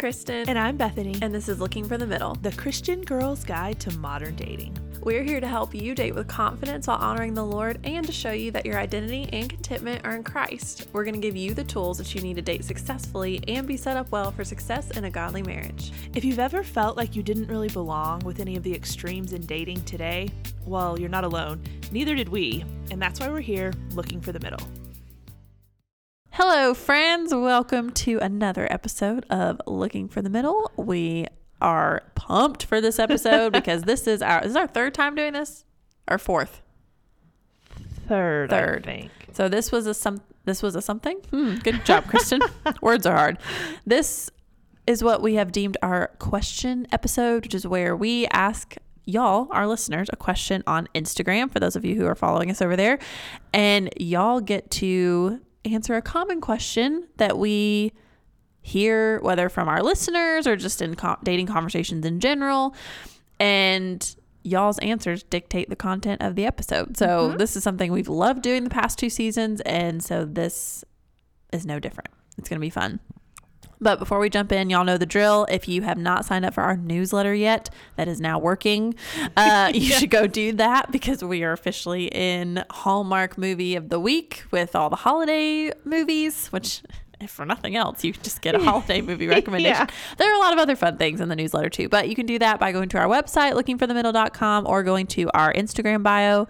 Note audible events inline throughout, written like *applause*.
Kristen. And I'm Bethany. And this is Looking for the Middle, the Christian Girl's Guide to Modern Dating. We're here to help you date with confidence while honoring the Lord and to show you that your identity and contentment are in Christ. We're going to give you the tools that you need to date successfully and be set up well for success in a godly marriage. If you've ever felt like you didn't really belong with any of the extremes in dating today, well, you're not alone. Neither did we. And that's why we're here looking for the middle. Hello, friends. Welcome to another episode of Looking for the Middle. We are pumped for this episode *laughs* because this is our this is our third time doing this, or fourth. Third, Third. I think. So this was a some this was a something. Hmm, good *laughs* job, Kristen. Words are hard. This is what we have deemed our question episode, which is where we ask y'all, our listeners, a question on Instagram for those of you who are following us over there, and y'all get to answer a common question that we hear, whether from our listeners or just in co- dating conversations in general. And y'all's answers dictate the content of the episode. So Mhm. this is something we've loved doing the past two seasons. And so this is no different. It's going to be fun. But before we jump in, y'all know the drill. If you have not signed up for our newsletter yet, that is now working. Uh, *laughs* you should go do that because we are officially in Hallmark movie of the week with all the holiday movies, which, if for nothing else, you just get a holiday *laughs* movie recommendation. Yeah. There are a lot of other fun things in the newsletter too, but you can do that by going to our website, lookingforthemiddle.com, or going to our Instagram bio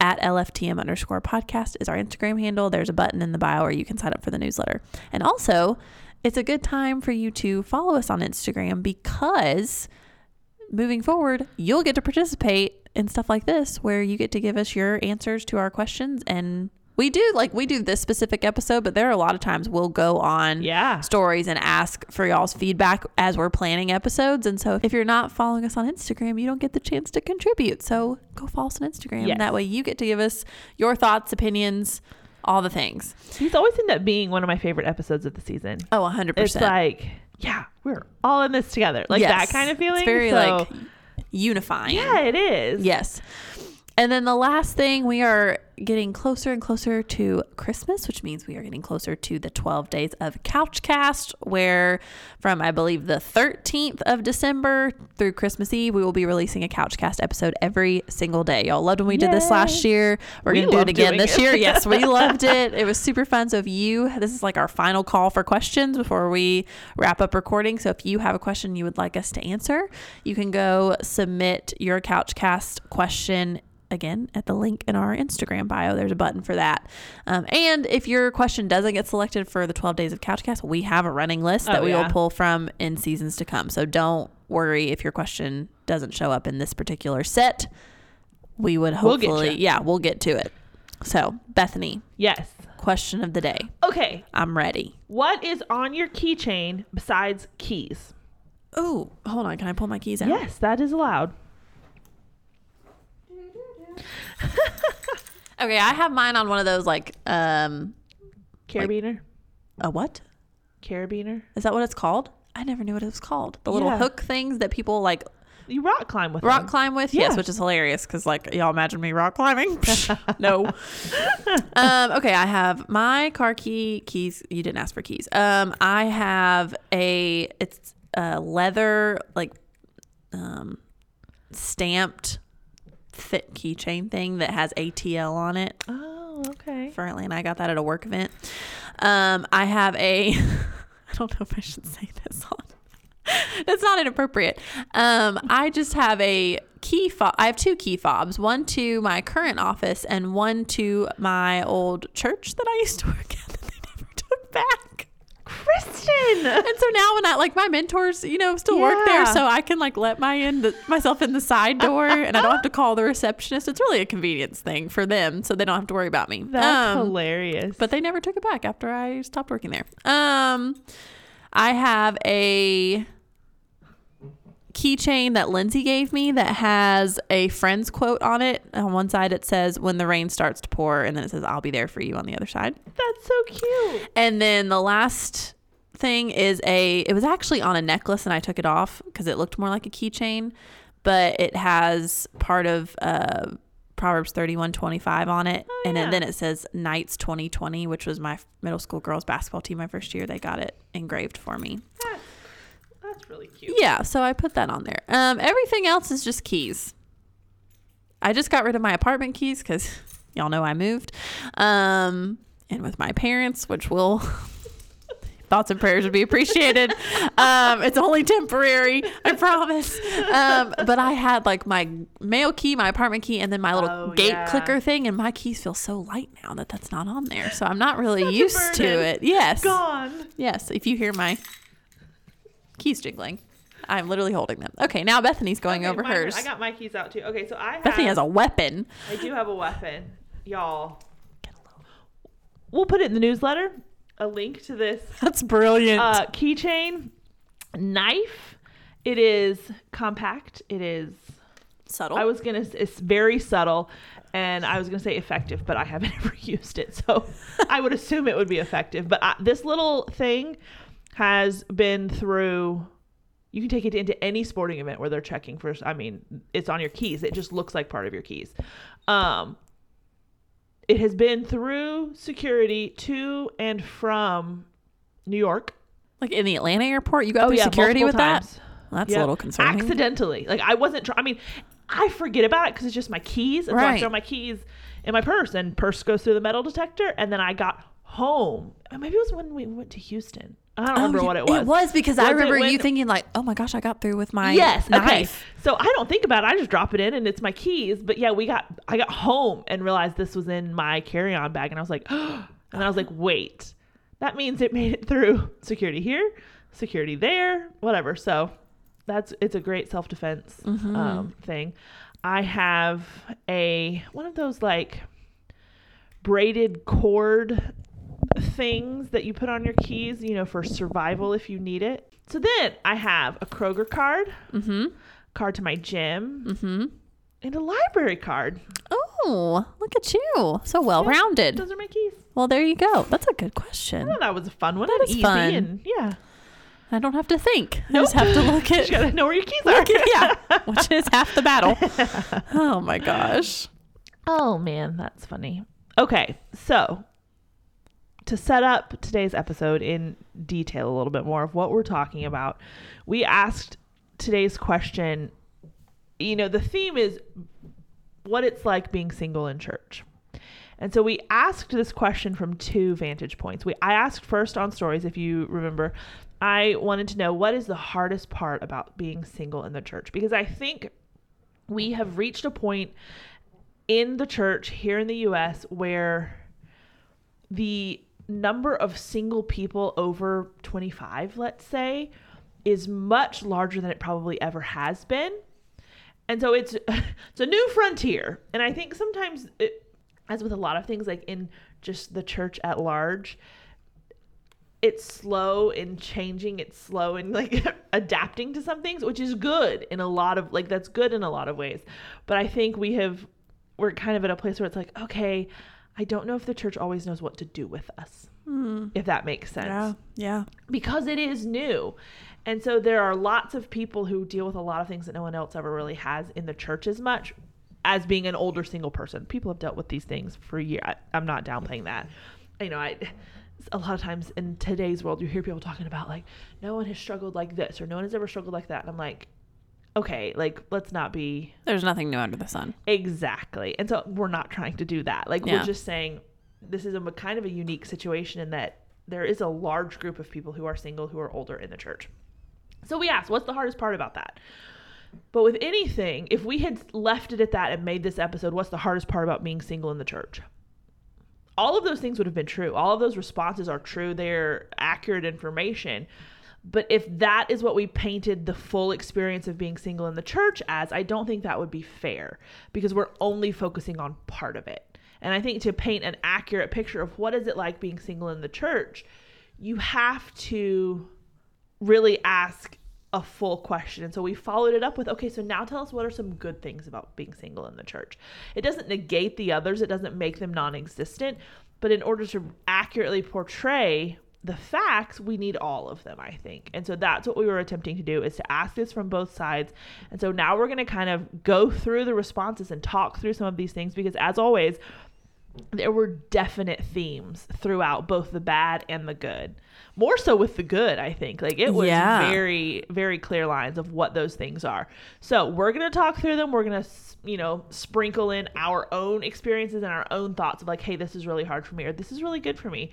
at LFTM underscore podcast is our Instagram handle. There's a button in the bio where you can sign up for the newsletter. And also, it's a good time for you to follow us on Instagram because moving forward, you'll get to participate in stuff like this where you get to give us your answers to our questions. And we do, like, we do this specific episode, but there are a lot of times we'll go on Yeah. stories and ask for y'all's feedback as we're planning episodes. And so if you're not following us on Instagram, you don't get the chance to contribute. So go follow us on Instagram. Yes. That way you get to give us your thoughts, opinions, all the things. These always end up being one of my favorite episodes of the season. Oh, 100%. It's like, yeah, we're all in this together. Like Yes. that kind of feeling. It's very So, like unifying. yeah, it is. Yes. And then the last thing, we are getting closer and closer to Christmas, which means we are getting closer to the 12 days of Couchcast, where from I believe the 13th of December through Christmas Eve, we will be releasing a Couchcast episode every single day. Y'all loved when we did this last year. We're We going to do it again this it. year. Yes, we *laughs* loved it. It was super fun. So if you, this is like our final call for questions before we wrap up recording. So if you have a question you would like us to answer, you can go submit your Couchcast question again at the link in our Instagram bio. There's a button for that. Um, and if your question doesn't get selected for the 12 days of Couchcast, we have a running list that Oh, we will pull from in seasons to come. So don't worry if your question doesn't show up in this particular set. We would We'll hopefully, yeah, we'll get to it. So, Bethany, Yes. question of the day. Okay. I'm ready. What is on your keychain besides keys? Oh, hold on. Can I pull my keys out? Yes, that is allowed. *laughs* Okay, I have mine on one of those like um Carabiner. a what? Carabiner. Is that what it's called? I never knew what it was called. The little Yeah. hook things that people like You rock climb with rock them. climb with. Yeah. Yes, which is hilarious because like y'all imagine me rock climbing. *laughs* *laughs* no. um, okay, I have my car key keys. You didn't ask for keys. Um, I have a it's a leather like um stamped thick keychain thing that has ATL on it. Oh, okay. Currently, and I got that at a work event. Um, I have a. *laughs* I don't know if I should say this on. *laughs* That's not inappropriate. Um, I just have a key fob. I have two key fobs. One to my current office and one to my old church that I used to work at that they never took back. And so now when I like my mentors, you know, still work there, so I can like let my in the myself in the side door, and I don't have to call the receptionist. It's really a convenience thing for them, so they don't have to worry about me. That's Um, hilarious. but they never took it back after I stopped working there. Um, I have a keychain that Lindsay gave me that has a friend's quote on it. On one side, it says, When the rain starts to pour, and then it says, I'll be there for you on the other side. That's so cute. And then the last thing is a, it was actually on a necklace, and I took it off because it looked more like a keychain, but it has part of, uh, Proverbs 31 25 on it. Oh, and yeah. then, then it says Knights 2020, which was my middle school girls basketball team my first year. They got it engraved for me. That's really cute. Yeah, so I put that on there. Um, everything else is just keys. I just got rid of my apartment keys because *laughs* y'all know I moved. Um, and with my parents, which will *laughs* thoughts and prayers would be appreciated. um, it's only temporary, I promise. Um, but I had like my mail key, my apartment key, and then my little Oh, gate yeah. clicker thing, and my keys feel so light now that that's not on there. So I'm not really Such used to it. Yes. Gone. Yes, if you hear my keys jingling, I'm literally holding them. Okay, now Bethany's going Okay, over mine- hers. I got my keys out too. Okay, so I have, Bethany has a weapon. I do have a weapon, y'all. We'll put it in the newsletter. A link to this *laughs* That's brilliant. uh, keychain knife. It is compact. It is. Subtle. I was gonna. It's very subtle, and I was gonna say effective, but I haven't *laughs* ever used it, so I would assume it would be effective. But I, this little thing has been through. You can take it into any sporting event where they're checking for. I mean, it's on your keys. It just looks like part of your keys. Um, it has been through security to and from New York. like in the Atlanta airport, you got oh, through security Oh, multiple with that. times. That's Yep. a little concerning. Accidentally, like I wasn't. Tr- I mean, I forget about it because it's just my keys, and so I Right. throw my keys in my purse, and purse goes through the metal detector, and then I got home. Maybe it was when we went to Houston. I don't remember Oh, what it was. It was because I Was it remember you thinking like, "Oh my gosh, I got through with my yes. Okay. So I don't think about it. I just drop it in, and it's my keys. But yeah, we got. I got home and realized this was in my carry-on bag, and I was like, *gasps* and I was like, wait, that means it made it through security here, security there, whatever. So that's it's a great self-defense Mm-hmm. um, thing. I have a one of those like braided cord things that you put on your keys, you know, for survival if you need it. So then I have a Kroger card, Mm-hmm. card to my gym, Mm-hmm. and a library card. Oh, look at you, so well rounded. Those are my keys. Well, there you go. That's a good question. thought that was a fun one. That easy fun. And yeah, I don't have to think. I Nope. just have to look *laughs* at. you gotta know where your keys are. At yeah, *laughs* which is half the battle. *laughs* Oh my gosh. Oh man, that's funny. Okay, so to set up today's episode in detail a little bit more of what we're talking about, we asked today's question. You know, the theme is what it's like being single in church. And so we asked this question from two vantage points. We I asked first on stories if you remember. I wanted to know what is the hardest part about being single in the church because I think we have reached a point in the church here in the US where the number of single people over 25, let's say, is much larger than it probably ever has been. And so it's *laughs* it's a new frontier. And I think sometimes it, as with a lot of things like in just the church at large, it's slow in changing, it's slow in like *laughs* adapting to some things, which is good in a lot of like that's good in a lot of ways. But I think we have we're kind of at a place where it's like, okay, I don't know if the church always knows what to do with us. Hmm. If that makes sense Yeah, yeah. because it is new. And so there are lots of people who deal with a lot of things that no one else ever really has in the church as much as being an older single person. People have dealt with these things for years. I'm not downplaying that. You know, I a lot of times in today's world you hear people talking about like no one has struggled like this or no one has ever struggled like that. And I'm like, okay, like let's not be There's nothing new under the sun. Exactly. And so we're not trying to do that. Like Yeah. we're just saying this is a kind of a unique situation in that there is a large group of people who are single who are older in the church. So we asked, what's the hardest part about that? But with anything, if we had left it at that and made this episode, what's the hardest part about being single in the church? All of those things would have been true. All of those responses are true. They're accurate information. But if that is what we painted the full experience of being single in the church as, I don't think that would be fair because we're only focusing on part of it. And I think to paint an accurate picture of what is it like being single in the church, you have to really ask a full question. And so we followed it up with okay, so now tell us what are some good things about being single in the church. It doesn't negate the others, it doesn't make them non existent. But in order to accurately portray the facts, we need all of them, I think. And so that's what we were attempting to do is to ask this from both sides. And so now we're going to kind of go through the responses and talk through some of these things because as always, there were definite themes throughout both the bad and the good. More so with the good, I think. Like it was Yeah. very, very clear lines of what those things are. So we're gonna talk through them. We're gonna, you know, sprinkle in our own experiences and our own thoughts of like, hey, this is really hard for me, or this is really good for me,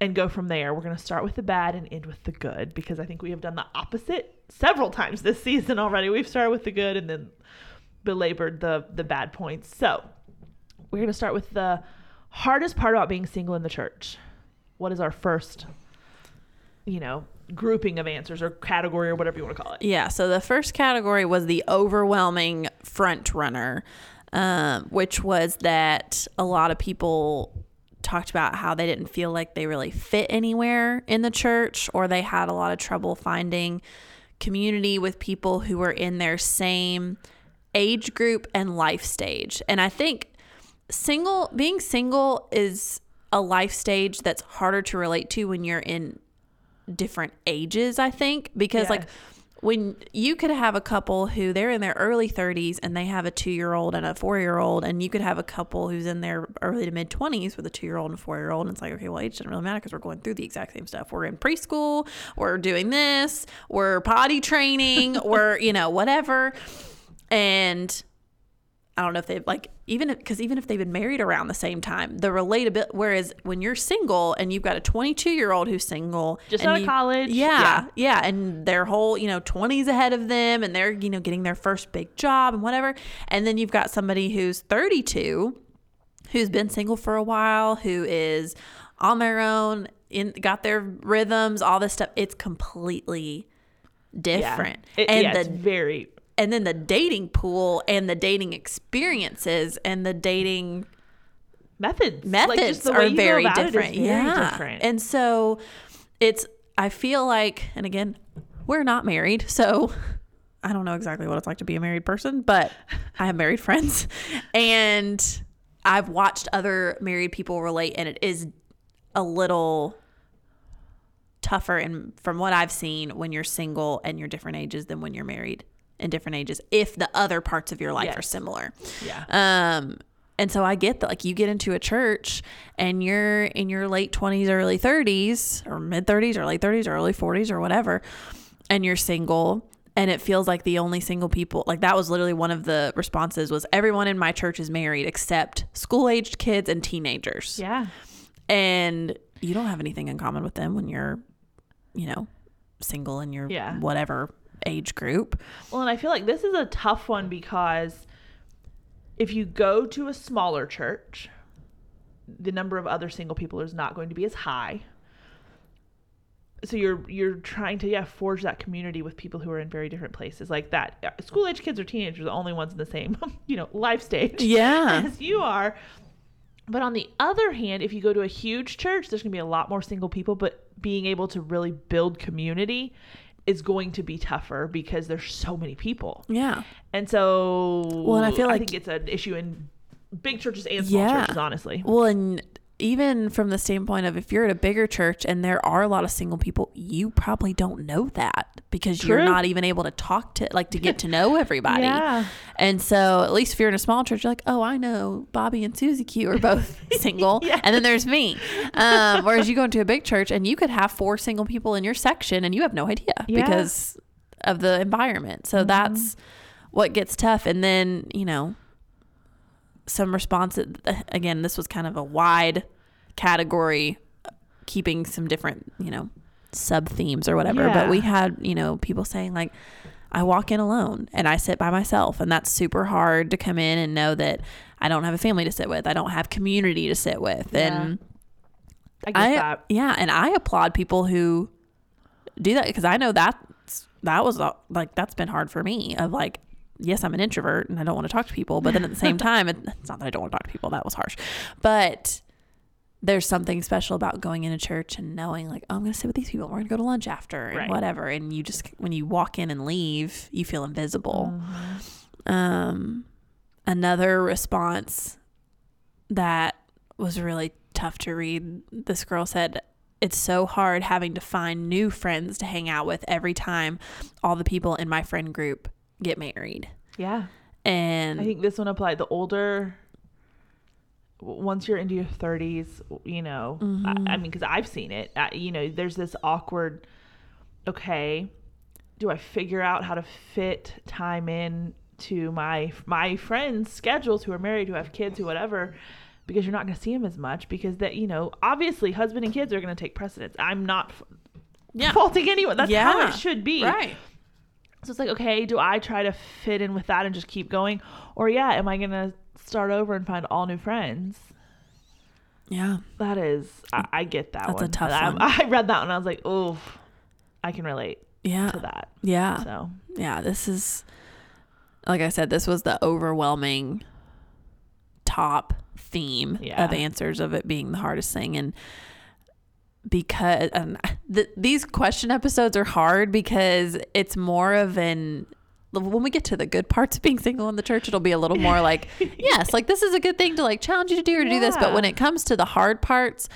and go from there. We're gonna start with the bad and end with the good because I think we have done the opposite several times this *laughs* season already. We've started with the good and then belabored the the bad points. So we're going to start with the hardest part about being single in the church. What is our first, you know, grouping of answers or category or whatever you want to call it? Yeah. So the first category was the overwhelming front runner, um, which was that a lot of people talked about how they didn't feel like they really fit anywhere in the church or they had a lot of trouble finding community with people who were in their same age group and life stage. And I think single being single is a life stage that's harder to relate to when you're in different ages, I think, because Yes. like when you could have a couple who they're in their early 30s and they have a 2-year-old and a 4-year-old and you could have a couple who's in their early to mid 20s with a 2-year-old and a 4-year-old and it's like okay, well age doesn't really matter because we're going through the exact same stuff. We're in preschool, we're doing this, we're potty training, *laughs* we're, you know, whatever. And I don't know if they've like even because even if they've been married around the same time, the relatability. Whereas when you're single and you've got a 22 year old who's single, Just out of college. yeah, yeah, and their whole you know 20s ahead of them, and they're you know getting their first big job and whatever, and then you've got somebody who's 32, who's been single for a while, who is on their own, in got their rhythms, all this stuff. It's completely Yeah. different, It- and yeah, the it's very. And then the dating pool and the dating experiences and the dating Methods. methods Like, are very about it is different. very yeah. different. And so it's I feel like and again, we're not married, so I don't know exactly what it's like to be a married person, but I have married friends *laughs* and I've watched other married people relate and it is a little tougher and from what I've seen when you're single and you're different ages than when you're married in different ages if the other parts of your life are similar. yeah. Um, and so I get that, like, you get into a church and you're in your late 20s, early 30s, or mid 30s, or late 30s, or early 40s, or whatever, and you're single. And it feels like the only single people, like that was literally one of the responses was everyone in my church is married except school aged kids and teenagers. yeah. And you don't have anything in common with them when you're, you know, single in your Yeah. whatever age group. Well, and I feel like this is a tough one because if you go to a smaller church, the number of other single people is not going to be as high. So you're you're trying to yeah forge that community with people who are in very different places like that. Uh, School age kids or teenagers are the only ones in the same *laughs* you know life stage Yeah. *laughs* as you are. But on the other hand, if you go to a huge church, there's going to be a lot more single people, but being able to really build community is going to be tougher because there's so many people. Yeah. And so Well, and I feel like- I think it's an issue in big churches and small Yeah. churches, honestly. Well, and even from the standpoint of if you're at a bigger church and there are a lot of single people, you probably don't know that because you're not even able to talk to, like, to get to know *laughs* everybody. Yeah. And so, at least if you're in a small church, you're like, oh, I know Bobby and Susie Q are both *laughs* single. Yeah. And then there's me. Um, whereas you go into a big church and you could have four single people in your section and you have no idea Yeah. because of the environment. So that's what gets tough. And then, you know, some responses, again, this was kind of a wide category, keeping some different, you know, sub themes or whatever. But we had, you know, people saying like, I walk in alone and I sit by myself. And that's super hard to come in and know that I don't have a family to sit with. I don't have community to sit with. Yeah. And I get I, that. yeah. And I applaud people who do that because I know that that was like, that's been hard for me of like, yes, I'm an introvert and I don't want to talk to people. But then at the *laughs* same time, it's not that I don't want to talk to people. That was harsh. But there's something special about going into church and knowing like, oh, I'm going to sit with these people. We're going to go to lunch after and Right. whatever. And you just, when you walk in and leave, you feel invisible. Mm-hmm. Um, another response that was really tough to read. This girl said, It's so hard having to find new friends to hang out with every time all the people in my friend group get married. Yeah. And I think this one applied. The older once you're into your 30s, you know, I, I mean, because I've seen it, uh, you know, there's this awkward, okay, do I figure out how to fit time in to my my friends' schedules who are married, who have kids, who whatever, because you're not going to see them as much because that you know obviously husband and kids are going to take precedence. I'm not f- Yeah. faulting anyone. That's how it should be. Right. So it's like, okay, do I try to fit in with that and just keep going, or yeah, am I going to start over and find all new friends? Yeah. That is, I, I get that That's a tough I, one. *laughs* I read that one. I was like, oh, I can relate Yeah. to that. Yeah. So Yeah. This is, like I said, this was the overwhelming top theme Yeah. of answers of it being the hardest thing. And because and th- these question episodes are hard because it's more of an when we get to the good parts of being single in the church it'll be a little more like *laughs* yes like this is a good thing to like challenge you to do or to do this. But when it comes to the hard parts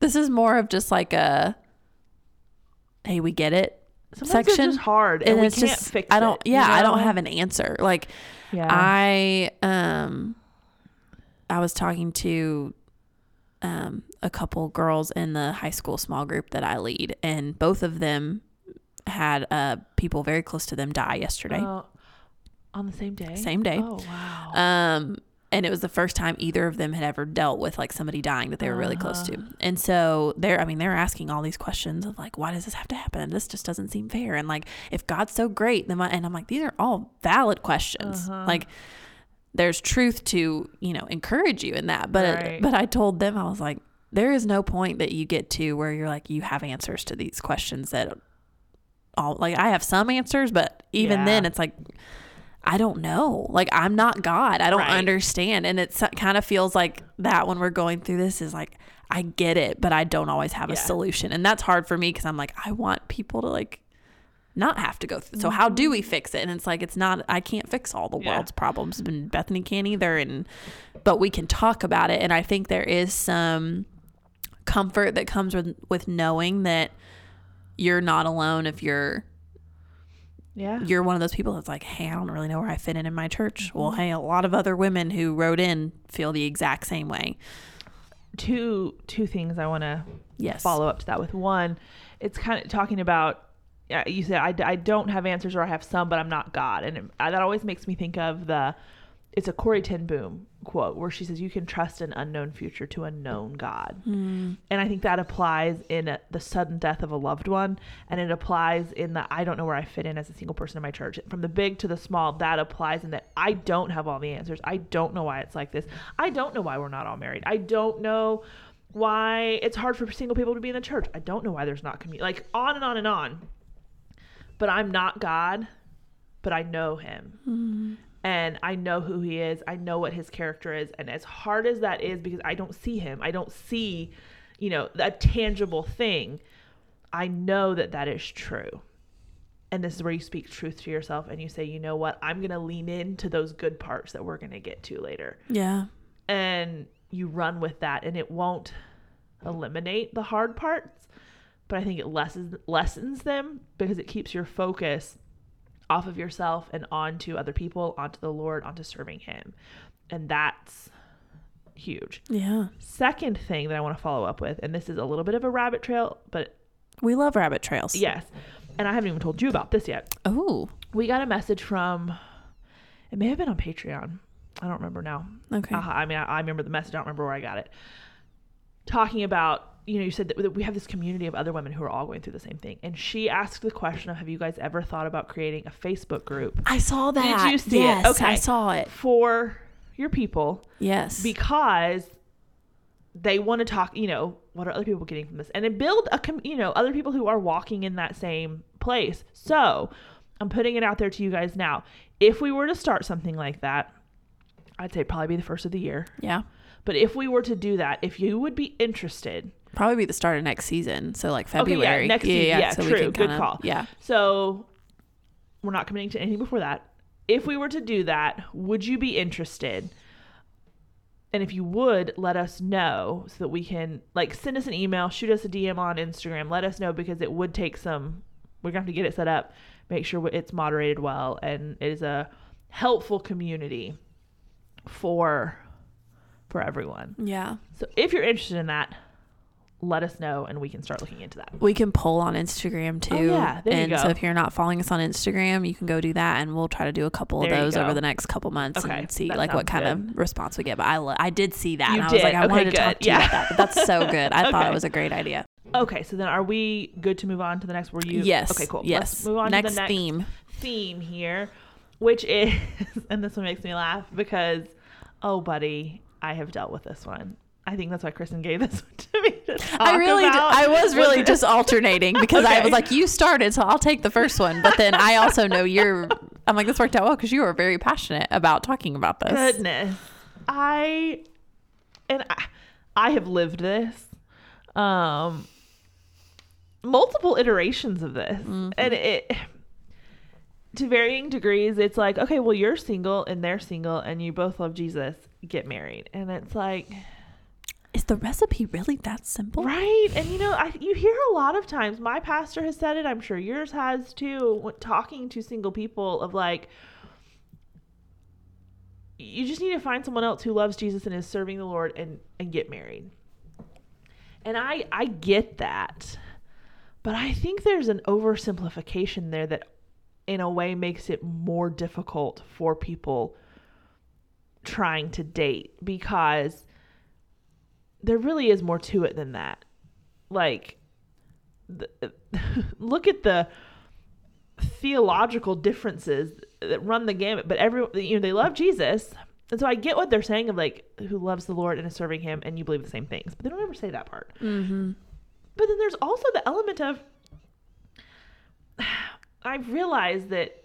this is more of just like a hey we get it sometimes section. it's just hard, and, and we it's can't just fix i don't it, yeah you i don't have an answer. Like Yeah. I um I was talking to um a couple girls in the high school small group that I lead and both of them had uh people very close to them die yesterday. Uh, on the same day. Same day. Oh wow. Um and it was the first time either of them had ever dealt with like somebody dying that they were really close to. And so they're I mean they're asking all these questions of like why does this have to happen? This just doesn't seem fair. And like if God's so great then my, and I'm like these are all valid questions. Like there's truth to, you know, encourage you in that. But Right. but I told them I was like there is no point that you get to where you're like you have answers to these questions that all like I have some answers but even Yeah. then it's like I don't know. Like I'm not God. I don't Right. understand. And it uh, kind of feels like that when we're going through this is like I get it, but I don't always have a solution. And that's hard for me because I'm like I want people to like not have to go through. So how do we fix it? And it's like it's not I can't fix all the Yeah. world's problems and Bethany can't either and but we can talk about it and I think there is some comfort that comes with with knowing that you're not alone if you're yeah. you're one of those people that's like, hey, I don't really know where I fit in in my church. Mm-hmm. Well, hey, a lot of other women who wrote in feel the exact same way. Two two things I want to Yes. follow up to that with. One, it's kind of talking about. Yeah, you said I, I don't have answers or I have some, but I'm not God, and it, that always makes me think of the. It's a Corrie Ten Boom quote where she says, "You can trust an unknown future to a known God," Hmm. and I think that applies in a, the sudden death of a loved one, and it applies in the I don't know where I fit in as a single person in my church. From the big to the small, that applies in that I don't have all the answers. I don't know why it's like this. I don't know why we're not all married. I don't know why it's hard for single people to be in the church. I don't know why there's not community. Like on and on and on. But I'm not God, but I know him. And I know who he is. I know what his character is. And as hard as that is because I don't see him, I don't see, you know, a tangible thing. I know that that is true. And this is where you speak truth to yourself and you say, you know what? I'm going to lean into those good parts that we're going to get to later Yeah. and you run with that and it won't eliminate the hard parts but i think it lessens lessens them because it keeps your focus off of yourself and onto other people onto the lord onto serving him and that's huge Yeah. second thing that i want to follow up with and this is a little bit of a rabbit trail but We love rabbit trails. yes and i haven't even told you about this yet Oh. we got a message from it may have been on patreon i don't remember now Okay. uh, I mean, I, I remember the message. I don't remember where I got it. Talking about, you know, you said that we have this community of other women who are all going through the same thing. And she asked the question of, have you guys ever thought about creating a Facebook group I saw that. Did you see it? Okay. I saw it. for your people? Yes. Because they want to talk, you know, what are other people getting from this? And then build a, com- you know, other people who are walking in that same place. So I'm putting it out there to you guys now. If we were to start something like that, I'd say probably be the first of the year. yeah. But if we were to do that, if you would be interested, Probably be the start of next season. So like February. Okay, yeah, next season. Yeah, so true. we can Good kinda, call. Yeah. so we're not committing to anything before that. If we were to do that, would you be interested? And if you would, let us know so that we can like send us an email, shoot us a DM on Instagram, let us know because it would take some. We're gonna have to get it set up, make sure it's moderated well, and it is a helpful community for for everyone. Yeah. So if you're interested in that, let us know and we can start looking into that. We can poll on Instagram oh, too. Oh, yeah. There you and go. so if you're not following us on Instagram, you can go do that and we'll try to do a couple of There you those over the next couple months Okay, and see that like what kind of response we get. But I, lo- I did see that You and I was like. I Okay, wanted to talk good. to you about that. But that's so *laughs* good. I thought it was a great idea. Okay, so then are we good to move on to the next? Were you yes. Okay, cool. Yes. Let's move on next to the next theme. theme here, which is, *laughs* and this one makes me laugh because, oh, buddy, I have dealt with this one. I think that's why Kristen gave this *laughs* one to me. To I really, did. I was really just alternating *laughs* because I was like, you started, so I'll take the first one. But then I also know you're. *laughs* I'm like, this worked out well because you were very passionate about talking about this. goodness. I and I, I have lived this. Um multiple iterations of this. Mm-hmm. And it to varying degrees it's like, okay, well you're single and they're single and you both love Jesus, get married. And it's like Is the recipe really that simple? Right. And you know, I you hear a lot of times, my pastor has said it, I'm sure yours has too, talking to single people of like you just need to find someone else who loves Jesus and is serving the Lord and and get married. And I I get that. But I think there's an oversimplification there that in a way makes it more difficult for people trying to date because there really is more to it than that. Like, the, *laughs* look at the theological differences that run the gamut. But every you know they love Jesus, and so I get what they're saying of like who loves the Lord and is serving Him, and you believe the same things. But they don't ever say that part. Mm-hmm. But then there's also the element of *sighs* I've realized that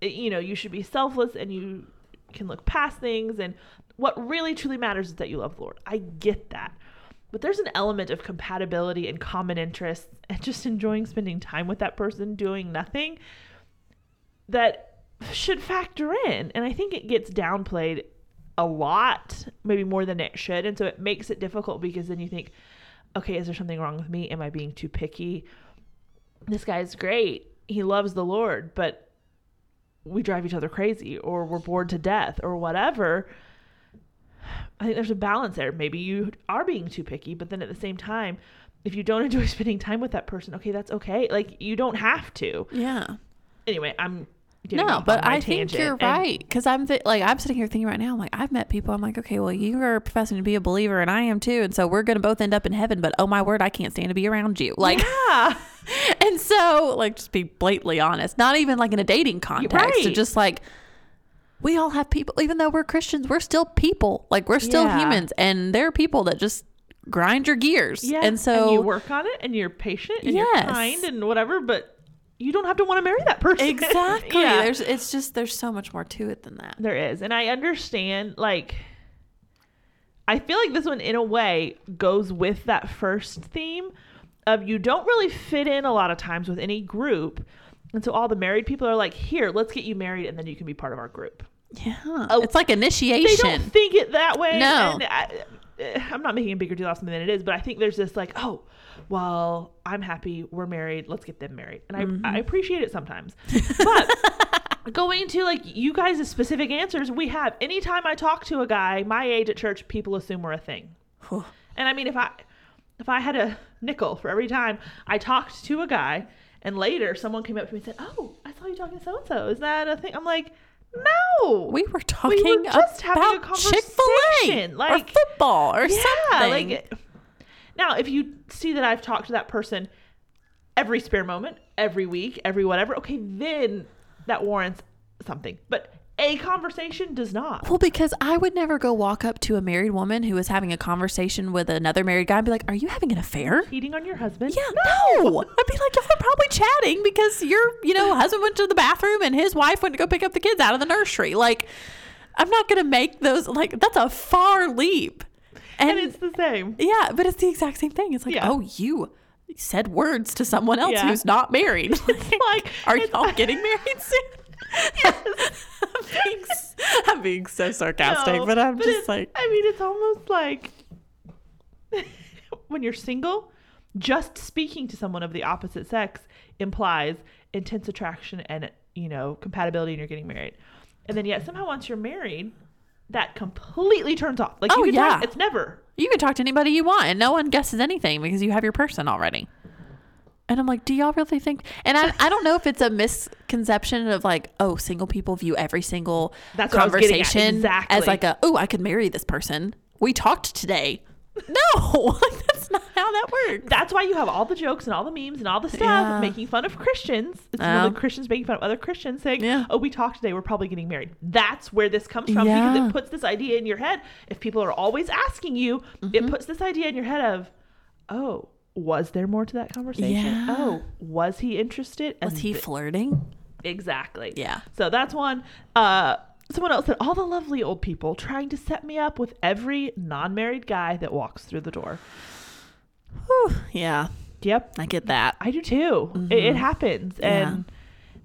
you know you should be selfless and you can look past things and what really truly matters is that you love the Lord. I get that. But there's an element of compatibility and common interests and *laughs* just enjoying spending time with that person doing nothing that should factor in. And I think it gets downplayed a lot, maybe more than it should. And so it makes it difficult because then you think, okay, is there something wrong with me? Am I being too picky? This guy's great. He loves the Lord, but we drive each other crazy or we're bored to death or whatever. I think there's a balance there. Maybe you are being too picky, but then at the same time, if you don't *laughs* enjoy spending time with that person, okay, that's okay. Like you don't have to. Yeah. Anyway, I'm No, but I think you're and- right because I'm th- like I'm sitting here thinking right now. I'm like I've met people. I'm like, okay, well, you are professing to be a believer, and I am too, and so we're gonna both end up in heaven. But oh my word, I can't stand to be around you. Like, yeah, *laughs* and so like just be blatantly honest. Not even like in a dating context. Right. Just like we all have people. Even though we're Christians, we're still people. Like we're still Yeah. humans, and there are people that just grind your gears. yeah. and so you work on it, and you're patient, and Yes. you're kind, and whatever. But you don't have to want to marry that person. *laughs* exactly. yeah. There's it's just there's so much more to it than that. There is. And I understand, like, I feel like this one, in a way, goes with that first theme of you don't really fit in a lot of times with any group. And so all the married people are like, here, let's get you married, and then you can be part of our group. Yeah, Oh, it's like initiation. They don't think it that way. No. And I, I'm not making a bigger deal out of something than it is, but I think there's this like, oh, well, I'm happy. We're married. Let's get them married. And I, Mm-hmm. I appreciate it sometimes. But *laughs* going to like you guys' specific answers, we have anytime I talk to a guy my age at church, people assume we're a thing. And I mean, if I if I had a nickel for every time I talked to a guy, and later someone came up to me and said, "Oh, I saw you talking to so and so. Is that a thing?" I'm like, "No, We were talking we were just about Chick Fil A conversation, or football or yeah, something. like now, if you see that I've talked to that person every spare moment, every week, every whatever, okay, then that warrants something. But a conversation does not. well, because I would never go walk up to a married woman who was having a conversation with another married guy and be like, "Are you having an affair?" Cheating on your husband? Yeah, no. I'd be like, y'all are probably chatting because your, you know, husband went to the bathroom and his wife went to go pick up the kids out of the nursery. Like, I'm not gonna make those like that's a far leap. And, And it's the same. yeah, but it's the exact same thing. It's like, Yeah. oh, you said words to someone else Yeah. who's not married. *laughs* like, are y'all *laughs* getting married soon? I'm, being, I'm being so sarcastic, No, but I'm but just like, I mean, it's almost like *laughs* when you're single, just speaking to someone of the opposite sex implies intense attraction and, you know, compatibility and you're getting married. And then yet somehow once you're married, that completely turns off. Like Oh, you can talk, yeah. it's never. You can talk to anybody you want and no one guesses anything because you have your person already. And I'm like, do y'all really think? And I, I don't know if it's a misconception of like, oh, single people view every single That's what I was getting at. conversation Exactly. as like a, oh, I could marry this person. We talked today. *laughs* No, *laughs* that's not how that works. That's why you have all the jokes and all the memes and all the stuff Yeah. making fun of Christians. It's Oh. really Christians making fun of other Christians saying, Yeah. "Oh, we talked today. We're probably getting married." That's where this comes from because it puts this idea in your head. If people are always asking you, Mm-hmm. it puts this idea in your head of, "Oh, was there more to that conversation? Yeah. Oh, was he interested? Was he th- flirting? exactly? Yeah. So that's one. Uh, someone else said, all the lovely old people trying to set me up with every non-married guy that walks through the door. Whew, yeah, Yep, I get that. I do too. It, it happens, Mm-hmm. Yeah. and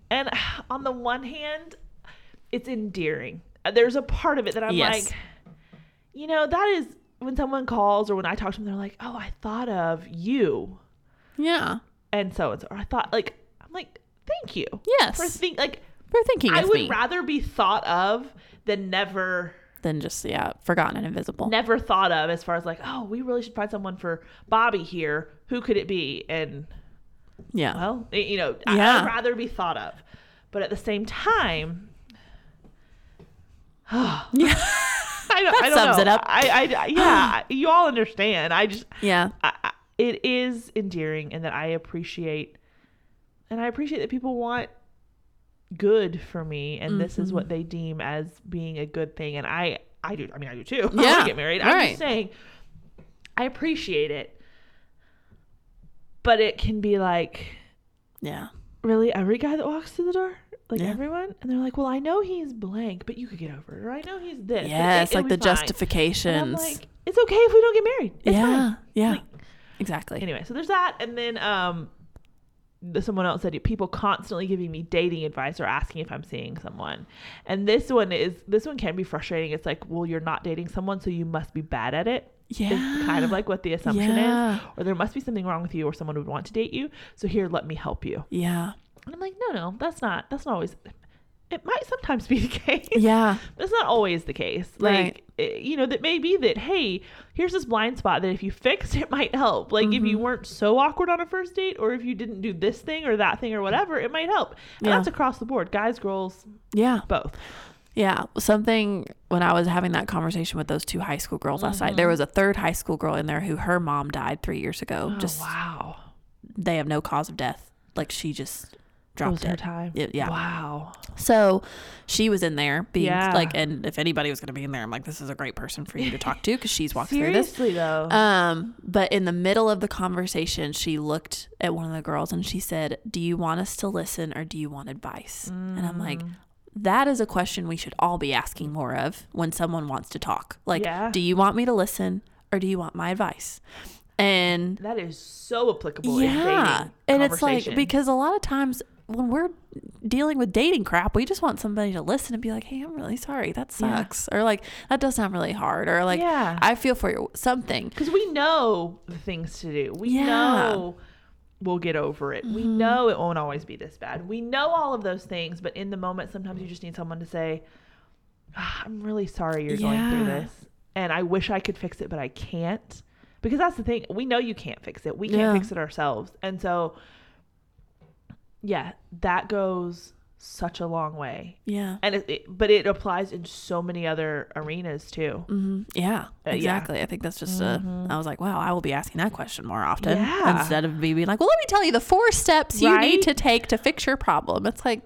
and *sighs* on the one hand, it's endearing. There's a part of it that I'm Yes. like, you know, that is when someone calls or when I talk to them, they're like, "Oh, I thought of you," Yeah. and so and so. Or I thought like, I'm like, thank you Yes. for think like For thinking I would me. rather be thought of than never than just, yeah, forgotten and invisible. never thought of as far as like, oh, we really should find someone for Bobby here. Who could it be? And Yeah. well, you know, I- Yeah. I'd rather be thought of. But at the same time, *sighs* yeah. *laughs* I don't, That I don't sums know. it up. I, I, yeah, *gasps* you all understand. I just, Yeah. I, I, it is endearing, and that I appreciate, and I appreciate that people want good for me, and this is Mm-hmm. what they deem as being a good thing, and I, I do. I mean, I do too. *laughs* I Yeah, want to get married. I'm right. just saying, I appreciate it, but it can be like, Yeah. really, every guy that walks through the door. Like Yeah. everyone, and they're like, "Well, I know he's blank, but you could get over it, or I know he's this." Yeah. It- It's like it'll the fine." justifications. Like, "It's okay if we don't get married. It's yeah. fine." Yeah. Like- exactly. Anyway, so there's that, and then um, someone else said people constantly giving me dating advice or asking if I'm seeing someone, and this one is this one can be frustrating. It's like, well, you're not dating someone, so you must be bad at it. Yeah. Is kind of like what the assumption Yeah. is, or there must be something wrong with you, or someone would want to date you. So here, let me help you. Yeah. And I'm like, no, no, that's not. That's not always. It might sometimes be *laughs* the case. Yeah. That's not always the case. Like, Right. eh, you know, that may be that, hey, here's this blind spot that if you fix, *laughs* it might help. Like, if Mm-hmm. you weren't so awkward on a first date, or if you didn't do this thing or that thing or whatever, it might help. And Yeah. that's across the board. Guys, girls, Yeah. both. Yeah. Something when I was having that conversation with those two high school girls last night, there was a third high school girl in there who her mom died three years ago. Oh, just wow. they have no cause of death. Like she just dropped her it. time. Yeah, yeah. Wow. So she was in there being Yeah. like, and if anybody was going to be in there, I'm like, this is a great person for you to talk to because she's walked through this. Seriously, though. Um, but in the middle of the conversation, she looked at one of the girls and she said, "Do you want us to listen or do you want advice?" And I'm like, Mm. that is a question we should all be asking more of when someone wants to talk. Like, Yeah. do you want me to listen or do you want my advice? And that is so applicable yeah, and it's like because a lot of times when we're dealing with dating crap, we just want somebody to listen and be like, "Hey, I'm really sorry. That Yeah. sucks," or like, "That does sound really hard," or like, Yeah. "I feel for you." Something. because we know the things to do. We Yeah. know we'll get over it. We Mm-hmm. know it won't always be this bad. We know all of those things, but in the moment, sometimes you just need someone to say, "Ah, "I'm really sorry you're going through this, and I wish I could fix it, but I can't." Because that's the thing. We know you can't fix it. We can't Yeah. fix it ourselves, and so yeah, that goes such a long way. Yeah. And it, it but it applies in so many other arenas too. hmm Yeah, Uh, yeah. exactly. I think that's just a. Mhm. I was like, wow, I will be asking that question more often Yeah. instead of me being like, well, let me tell you the four steps you need to take to fix your problem. It's like,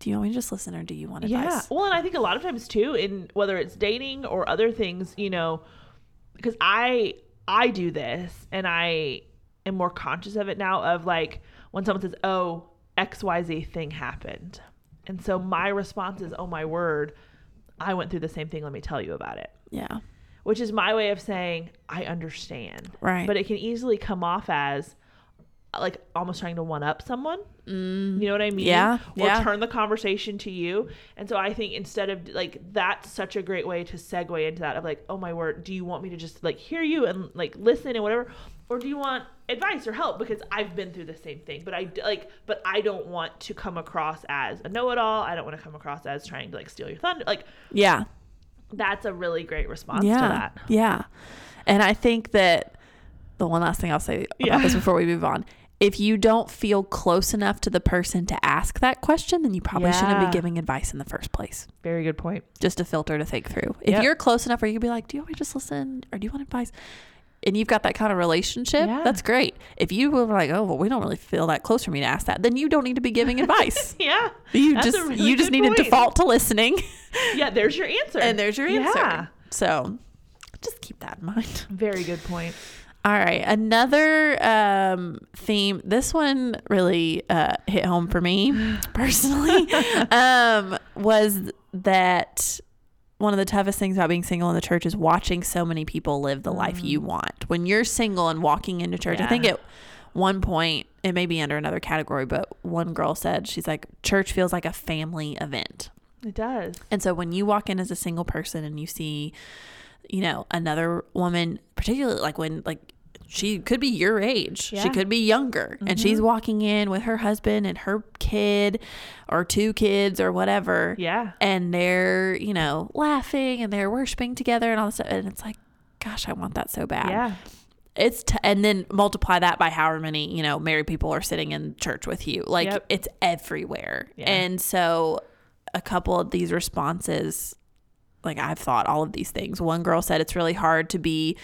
do you want me to just listen or do you want advice? Yeah. Well, and I think a lot of times too, in whether it's dating or other things, you know, because I I do this and I am more conscious of it now of like when someone says, "Oh, XYZ thing happened." And so my response is, "Oh my word, I went through the same thing, let me tell you about it." Yeah. Which is my way of saying, "I understand." Right. But it can easily come off as like almost trying to one up someone. Mm, You know what I mean? Yeah, Or yeah. turn the conversation to you. And so I think instead of like that's such a great way to segue into that of like, oh my word, do you want me to just like hear you and like listen and whatever, or do you want advice or help because I've been through the same thing, but I like, but I don't want to come across as a know-it-all. I don't want to come across as trying to like steal your thunder. Like yeah. That's a really great response yeah. to that. Yeah. And I think that the one last thing I'll say about Yeah. this before we move on. If you don't feel close enough to the person to ask that question, then you probably shouldn't be giving advice in the first place. Very good point. Just a filter to think through. If Yep. you're close enough where you can be like, Do you want me to just listen? Or do you want advice? And you've got that kind of relationship, Yeah. that's great. If you were like, Oh, well, we don't really feel that close for me to ask that, then you don't need to be giving *laughs* advice. Yeah. You just really you just need to default to listening. *laughs* Yeah, there's your answer. and there's your answer. Yeah. So just keep that in mind. *laughs* Very good point. All right, another um, theme. This one really uh, hit home for me personally. um, was that one of the toughest things about being single in the church is watching so many people live the life you want. When you're single and walking into church, I think Mm. At one point it may be under another category, but one girl said she's like, "Church feels like a family event." It does. And so when you walk in as a single person and you see, you know, another woman, particularly like when like she could be your age, she could be younger, and she's mm-hmm. walking in with her husband and her kid or two kids or whatever. Yeah. And they're, you know, laughing and they're worshiping together and all this stuff. And it's like, gosh, I want that so bad Yeah. it's t- and then multiply that by however many you know married people are sitting in church with you like Yep. it's everywhere Yeah. and so a couple of these responses like i've thought all of these things. One girl said it's really hard to be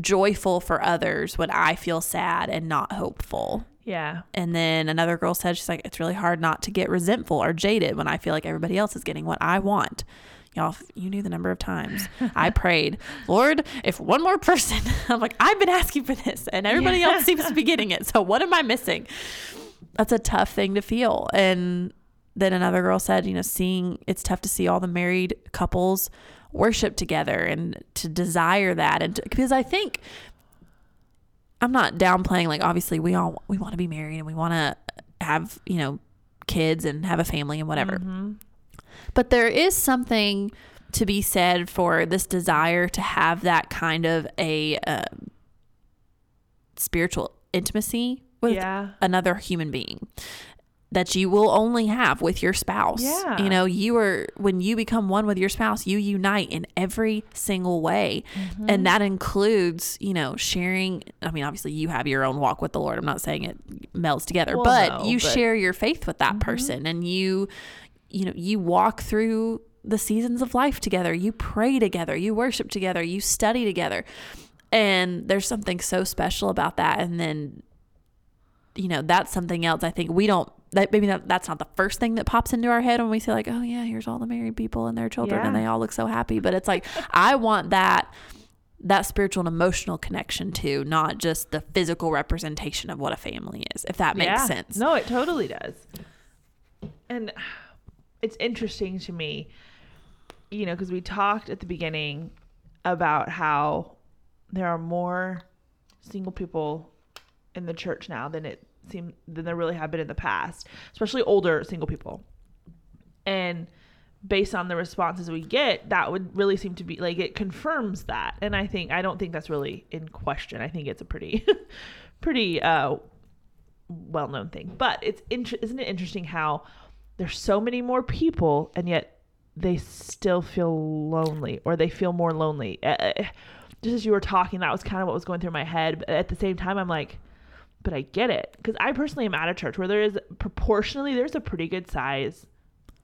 joyful for others when i feel sad and not hopeful. Yeah. and then another girl said she's like it's really hard not to get resentful or jaded when i feel like everybody else is getting what i want. Y'all you knew the number of times i *laughs* prayed lord if one more person *laughs* i'm like i've been asking for this and everybody Yeah. else seems to be getting *laughs* it so what am i missing? That's a tough thing to feel. And then another girl said you know seeing it's tough to see all the married couples worship together and to desire that and to, because i think i'm not downplaying like obviously we all we want to be married and we want to have you know kids and have a family and whatever Mm-hmm. but there is something to be said for this desire to have that kind of a um, spiritual intimacy with Yeah. another human being that you will only have with your spouse. Yeah. You know, you are when you become one with your spouse, you unite in every single way. Mm-hmm. And that includes, you know, sharing I mean, obviously you have your own walk with the Lord. I'm not saying it melds together, Well, but no, you but- Mm-hmm. share your faith with that person and you you know, you walk through the seasons of life together. You pray together, you worship together, you study together. And there's something so special about that and then you know that's something else i think we don't that maybe that, that's not the first thing that pops into our head when we say like oh yeah here's all the married people and their children and they all look so happy but it's like i want that that spiritual and emotional connection too not just the physical representation of what a family is if that makes Yeah. sense No, it totally does. And *sighs* it's interesting to me, you know, because we talked at the beginning about how there are more single people in the church now than it seemed than there really have been in the past, especially older single people. And based on the responses we get, that would really seem to be like it confirms that. And I think I don't think that's really in question. I think it's a pretty *laughs* pretty uh well-known thing. But it's inter- isn't it interesting how there's so many more people and yet they still feel lonely or they feel more lonely. Uh, just as you were talking, that was kind of what was going through my head. But at the same time, I'm like, but I get it. Because I personally am at a church where there is proportionally there's a pretty good size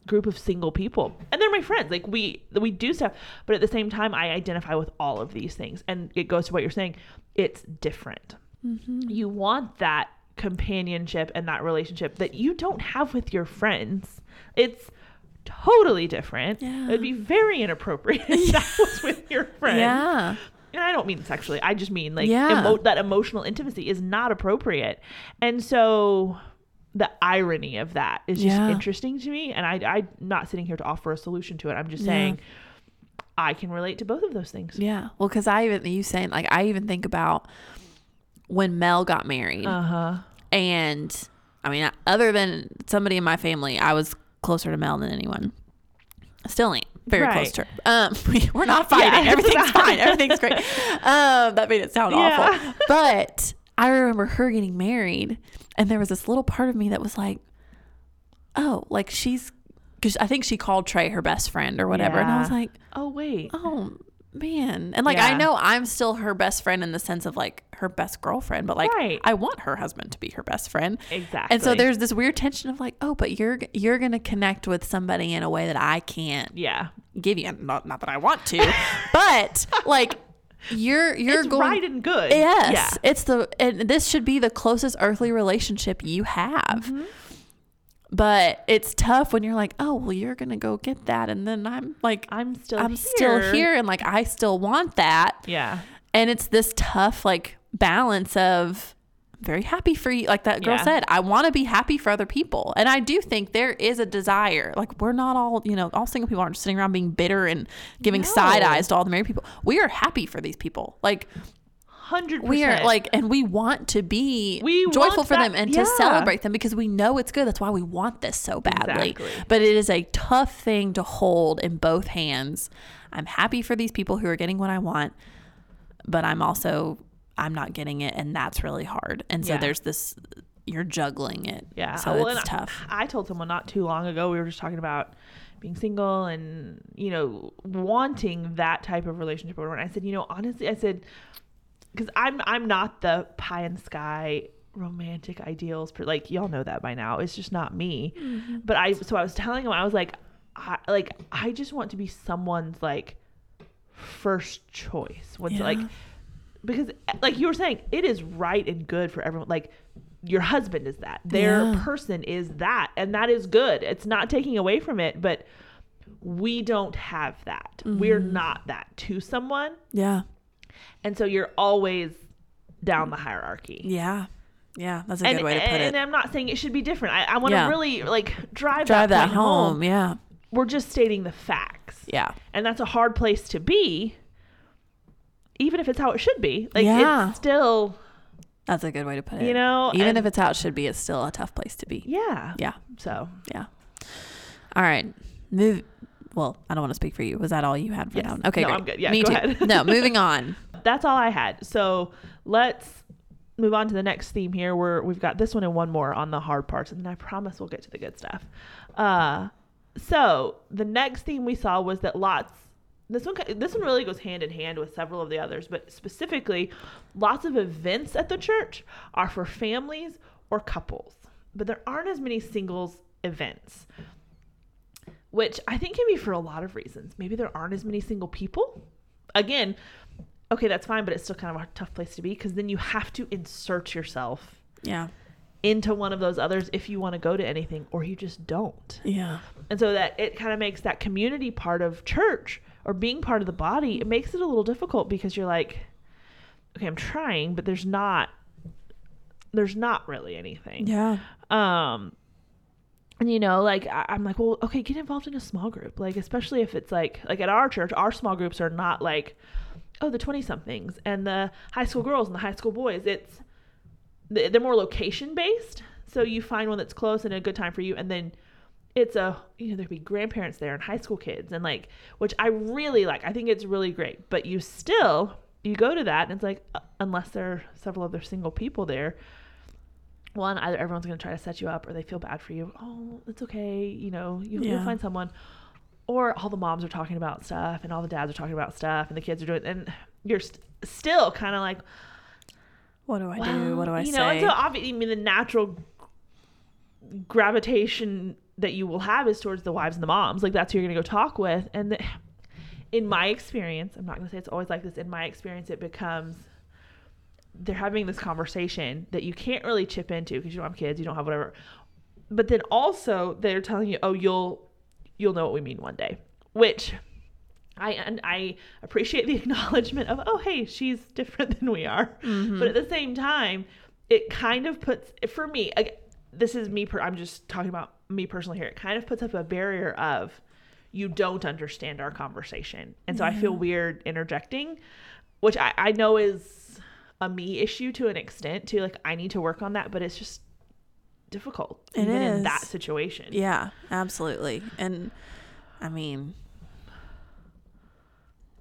group of single people. And they're my friends. Like we we do stuff. But at the same time i identify with all of these things. And it goes to what you're saying. It's different. Mm-hmm. You want that companionship and that relationship that you don't have with your friends. It's totally different. Yeah. it'd be very inappropriate if that was with your friend *laughs* yeah and I don't mean sexually. I just mean like Yeah. emo- that emotional intimacy is not appropriate. And so the irony of that is just Yeah. interesting to me. And I, I'm not sitting here to offer a solution to it. I'm just Yeah. saying I can relate to both of those things. yeah well because i even you saying like i even think about when mel got married Uh huh. And I mean, other than somebody in my family, I was closer to Mel than anyone. Still ain't very Right. close to her. Um, *laughs* we, we're not *laughs* fighting. Yeah, Everything's *laughs* fine. Everything's great. Um, that made it sound Yeah. awful. But I remember her getting married, and there was this little part of me that was like, oh, like she's because I think she called Trey her best friend or whatever, and I was like, Oh wait. oh man, and like I know I'm still her best friend in the sense of like her best girlfriend, but like Right. I want her husband to be her best friend. Exactly. And so there's this weird tension of like, oh, but you're you're gonna connect with somebody in a way that I can't yeah. give you. Not not that I want to, *laughs* but like you're you're it's going right and good. Yes, Yeah. it's the and this should be the closest earthly relationship you have. Mm-hmm. But it's tough when you're like, oh, well, you're gonna go get that, and then I'm like, I'm still I'm here. still here, and like I still want that, Yeah. and it's this tough like balance of very happy for you like that girl Yeah. said i want to be happy for other people and i do think there is a desire like we're not all you know all single people aren't sitting around being bitter and giving No. side eyes to all the married people we are happy for these people like Hundred percent. we are like and we want to be We joyful for them and yeah. to celebrate them because we know it's good that's why we want this so badly Exactly. but it is a tough thing to hold in both hands i'm happy for these people who are getting what i want but i'm also i'm not getting it and that's really hard and so Yeah. there's this you're juggling it Yeah. so well, it's and I- tough I told someone not too long ago, we were just talking about being single and, you know, wanting that type of relationship or whatever. And I said, you know, honestly, I said, because I'm, I'm not the pie in the sky romantic ideals. Per, like, y'all know that by now. It's just not me. Mm-hmm. But I, so I was telling him, I was like, I, like, I just want to be someone's like first choice. What's Yeah. like, because like you were saying, it is right and good for everyone. Like, your husband is that their Yeah. person is that and that is good it's not taking away from it but we don't have that we're Mm-hmm. not that to someone yeah and so you're always down the hierarchy yeah yeah that's a and, good way to put and it And i'm not saying it should be different i, I want to Yeah. really like drive, drive that point home yeah we're just stating the facts yeah and that's a hard place to be even if it's how it should be like Yeah. it's still that's a good way to put it you know even and- if it's how it should be it's still a tough place to be yeah yeah so Yeah. All right. Move. Well, I don't want to speak for you. Was that all you had for Yes. now? Okay, No, great. I'm good. Yeah, Me go too. ahead. no, *laughs* moving on. That's all I had. So let's move on to the next theme here. Where we've got this one and one more on the hard parts, and then I promise we'll get to the good stuff. Uh, so the next theme we saw was that lots. This one, this one really goes hand in hand with several of the others, but specifically, lots of events at the church are for families or couples, but there aren't as many singles events, which I think can be for a lot of reasons. Maybe there aren't as many single people. Again, okay, that's fine, but it's still kind of a tough place to be because then you have to insert yourself Yeah. into one of those others if you want to go to anything, or you just don't. Yeah. And so that it kind of makes that community part of church or being part of the body, it makes it a little difficult because you're like, okay, I'm trying, but there's not there's not really anything. Yeah. Um and you know, like I, I'm like, well, okay, get involved in a small group. Like, especially if it's like like at our church, our small groups are not like, oh, the twenty somethings and the high school girls and the high school boys. It's they- they're more location based. So you find one that's close and a good time for you, and then it's a you know there'd be grandparents there and high school kids and like which I really like. I think it's really great. But you still you go to that and it's like uh, unless there are several other single people there, one either everyone's going to try to set you up or they feel bad for you. Oh, it's okay, you know, you, Yeah. you'll find someone. Or all the moms are talking about stuff and all the dads are talking about stuff and the kids are doing and you're st- still kind of like What do I do? What do I you say? know, and so obviously, I mean, the natural gravitation that you will have is towards the wives and the moms. Like that's who you're going to go talk with. And the, in my experience, I'm not going to say it's always like this. In my experience, it becomes they're having this conversation that you can't really chip into because you don't have kids, you don't have whatever. But then also they're telling you, oh, you'll you'll know what we mean one day, which. I and I appreciate the *laughs* acknowledgement of oh hey she's different *laughs* than we are, Mm-hmm. but at the same time, it kind of puts for me. This is me. Per, I'm just talking about me personally here. It kind of puts up a barrier of you don't understand our conversation, and so I feel weird interjecting, which I, I know is a me issue to an extent. Too like I need to work on that, but it's just difficult It even in that situation. Yeah, absolutely. And I mean,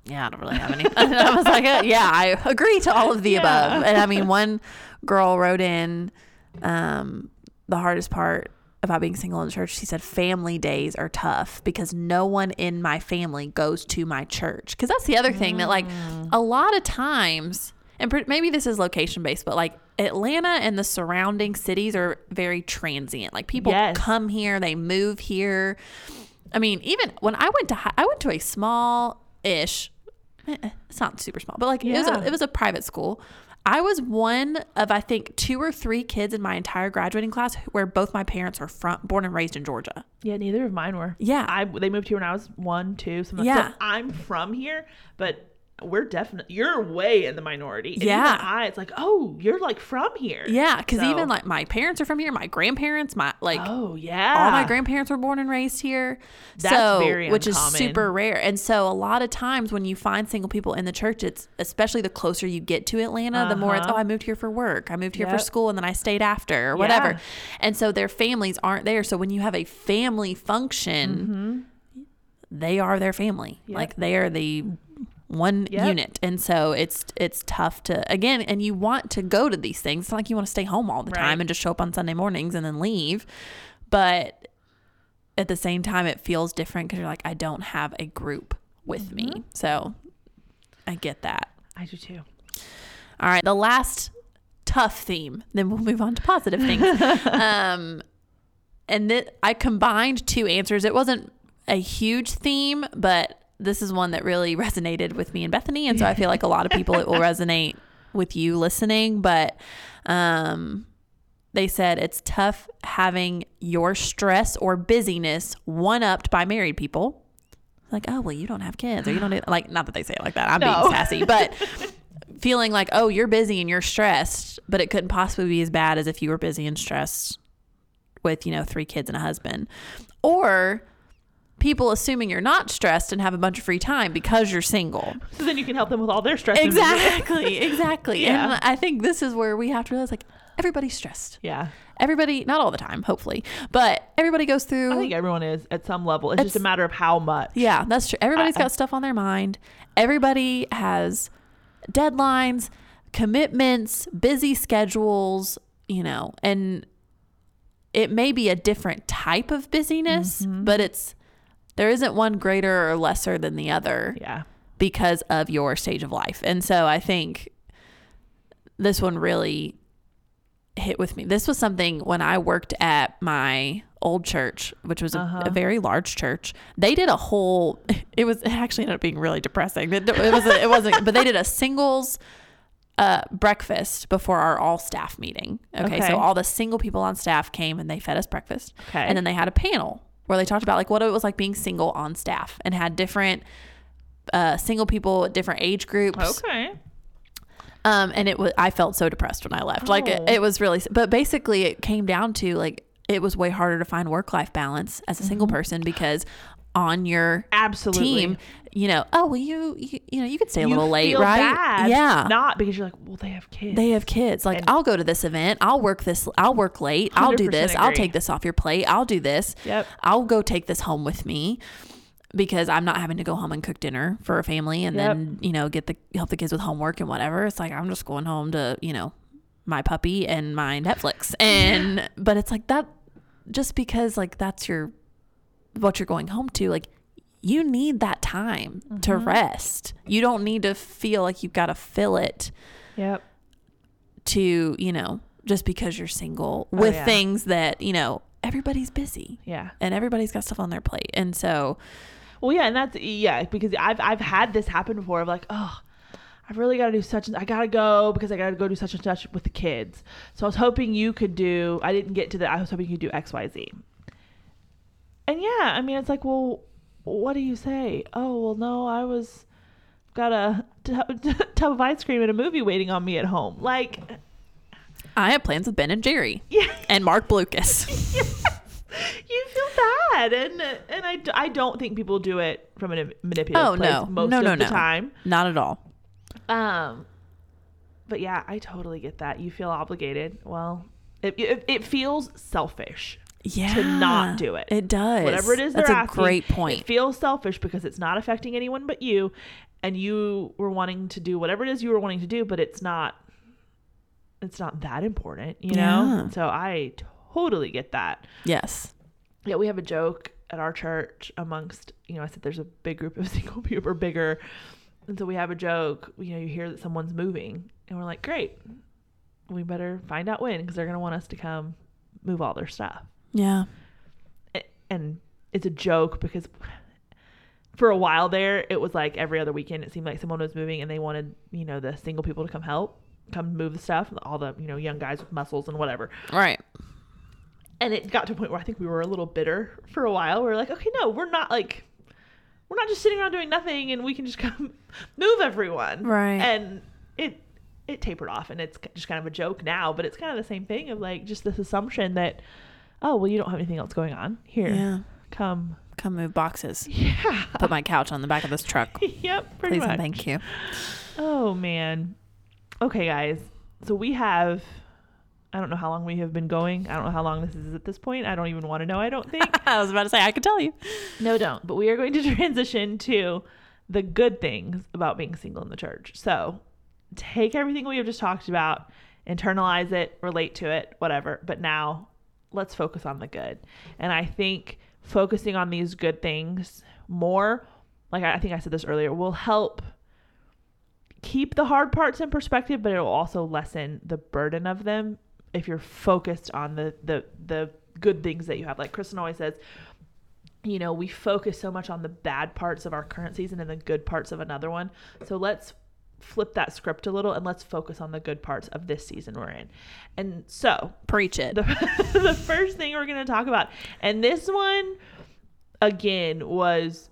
yeah, I don't really have any. *laughs* I was like, uh, yeah, I agree to all of the Yeah. above. And I mean, one girl wrote in, um, the hardest part about being single in church. She said family days are tough because no one in my family goes to my church. Because that's the other thing that, like, a lot of times, and pr- maybe this is location based, but like Atlanta and the surrounding cities are very transient. Like, people Yes. come here, they move here. I mean, even when I went to hi- I went to a small ish, eh, it's not super small, but like it was a, it was a private school. I was one of I think two or three kids in my entire graduating class where both my parents are from born and raised in Georgia. Yeah, neither of mine were. Yeah. I they moved here when I was one, two, something. Yeah. So I'm from here, but we're definitely you're way in the minority. And Yeah. I, it's like, oh, you're like from here. Yeah, because So- even like my parents are from here, my grandparents, my like oh yeah, all my grandparents were born and raised here. That's so, very which is super rare. And so a lot of times when you find single people in the church, it's especially the closer you get to Atlanta, the more it's, Uh-huh. oh, I moved here for work. I moved here for school and then I stayed after or whatever. Yeah. And so their families aren't there. So when you have a family function, they are their family. Yep. Like they are the one Yep. unit. And so it's it's tough to again and you want to go to these things. It's not like you want to stay home all the Right. time and just show up on Sunday mornings and then leave. But at the same time it feels different because you're like, I don't have a group with me. Mm-hmm. So I get that. I do too. All right, the last tough theme. Then we'll move on to positive things. *laughs* um, and that I combined two answers. It wasn't a huge theme, but this is one that really *laughs* resonated with me and Bethany, and so I feel like a lot of people it will *laughs* resonate with you listening. But um, they said it's tough having your stress or busyness one upped by married people. Like, oh well, you don't have kids, or you don't do, *gasps* like. Not that they say it like that. I'm No. being sassy, but *laughs* feeling like, oh, you're busy and you're stressed, but it couldn't possibly be as bad as if you were busy and stressed with, you know, three kids and a husband. Or people assuming you're not stressed and have a bunch of free time because you're single. So then you can help them with all their stress. Exactly, *laughs* exactly. Yeah. And I think this is where we have to realize like everybody's stressed. Yeah. Everybody, not all the time, hopefully, but everybody goes through. I think everyone is at some level. It's, just a matter of how much. Yeah, that's true. Everybody's I- got stuff on their mind. Everybody has deadlines, commitments, busy schedules, you know, and it may be a different type of busyness, Mm-hmm. but it's there isn't one greater or lesser than the other Yeah. because of your stage of life. And so I think this one really hit with me. This was something when I worked at my old church, which was a, Uh-huh. a very large church. They did a whole. *laughs* It was it actually ended up being really depressing. It, it was it wasn't, but they did a singles uh, breakfast before our all staff meeting. Okay, Okay. so all the single people on staff came and they fed us breakfast. Okay. and then they had a panel where they talked about like what it was like being single on staff and had different uh, single people different age groups. Okay. Um, and it was I felt so depressed when I left. Like it, Oh. it was really, but basically it came down to like it was way harder to find work life balance as a single person because on your. Absolutely. team, you know, oh well, you you, you know you could stay a You little late, right? Yeah. Not because you're like, well, they have kids. they have kids. Like, And- I'll go to this event. I'll work this. I'll work late. I'll do 100% this. I'll take this off your plate. I'll do this. Yep. I'll go take this home with me because I'm not having to go home and cook dinner for a family and Yep. then, you know, get the help the kids with homework and whatever. It's like I'm just going home to, you know, my puppy and my Netflix. And *laughs* but it's like that just because like that's your what you're going home to, like you need that time to Mm-hmm. rest. You don't need to feel like you've got to fill it Yep. to, you know, just because you're single with yeah. things that, you know, everybody's busy Yeah. and everybody's got stuff on their plate. And so, Well, yeah, and that's yeah, because I've I've had this happen before. Of like, oh, I really got to do such. and I got to go because I got to go do such and such with the kids. So I was hoping you could do. I didn't get to that. I was hoping you could do X, Y, Z. And yeah, I mean, it's like, well, what do you say? Oh, well, no, I was got a tub, tub of ice cream and a movie waiting on me at home. Like, I have plans with Ben and Jerry *laughs* yeah. and Marc Blucas. *laughs* you feel bad and and I, I don't think people do it from a manipulative Oh, place no. most No, of no, the no. time Not at all. um but yeah i totally get that you feel obligated well it, it, it feels selfish Yeah. to not do it It does. whatever it is That's they're a asking, great point. it feels selfish because it's not affecting anyone but you and you were wanting to do whatever it is you were wanting to do but it's not it's not that important you know Yeah. so i totally get that. Yes. Yeah, we have a joke at our church amongst, you know, I said there's a big group of *laughs* single people or bigger. And so we have a joke, you know, you hear that someone's moving and we're like, great, we better find out when because they're going to want us to come move all their stuff. Yeah. And it's a joke because for a while there, it was like every other weekend, it seemed like someone was moving and they wanted, you know, the single people to come help, come move the stuff, all the, you know, young guys with muscles and whatever. Right. and it got to a point where I think we were a little bitter for a while. We were like, okay, no, we're not like, we're not just sitting around doing nothing, and we can just *laughs* come move everyone, Right. And it it tapered off, and it's just kind of a joke now, but it's kind of the same thing of like just this assumption that, oh, well, you don't have anything else going on here, Yeah. come, Come move boxes. *laughs* yeah, Put my couch on the back of this truck. *laughs* yep, pretty Please and much. thank you. Oh man. Okay, guys. So we have I don't know how long we have been going. I don't know how long this is at this point. I don't even want to know. I don't think. *laughs* I was about to say I could tell you. no, don't. But we are going to transition to the good things about being single in the church. So, take everything we have just talked about, internalize it, relate to it, whatever. But now, let's focus on the good. And I think focusing on these good things more, like I think I said this earlier, will help keep the hard parts in perspective, but it will also lessen the burden of them if you're focused on the the the good things that you have. Like Kristen always says, you know, we focus so much on the bad parts of our current season and the good parts of another one. So let's flip that script a little and let's focus on the good parts of this season we're in. And so Preach it. the, *laughs* the first thing we're going to talk about, and this one again was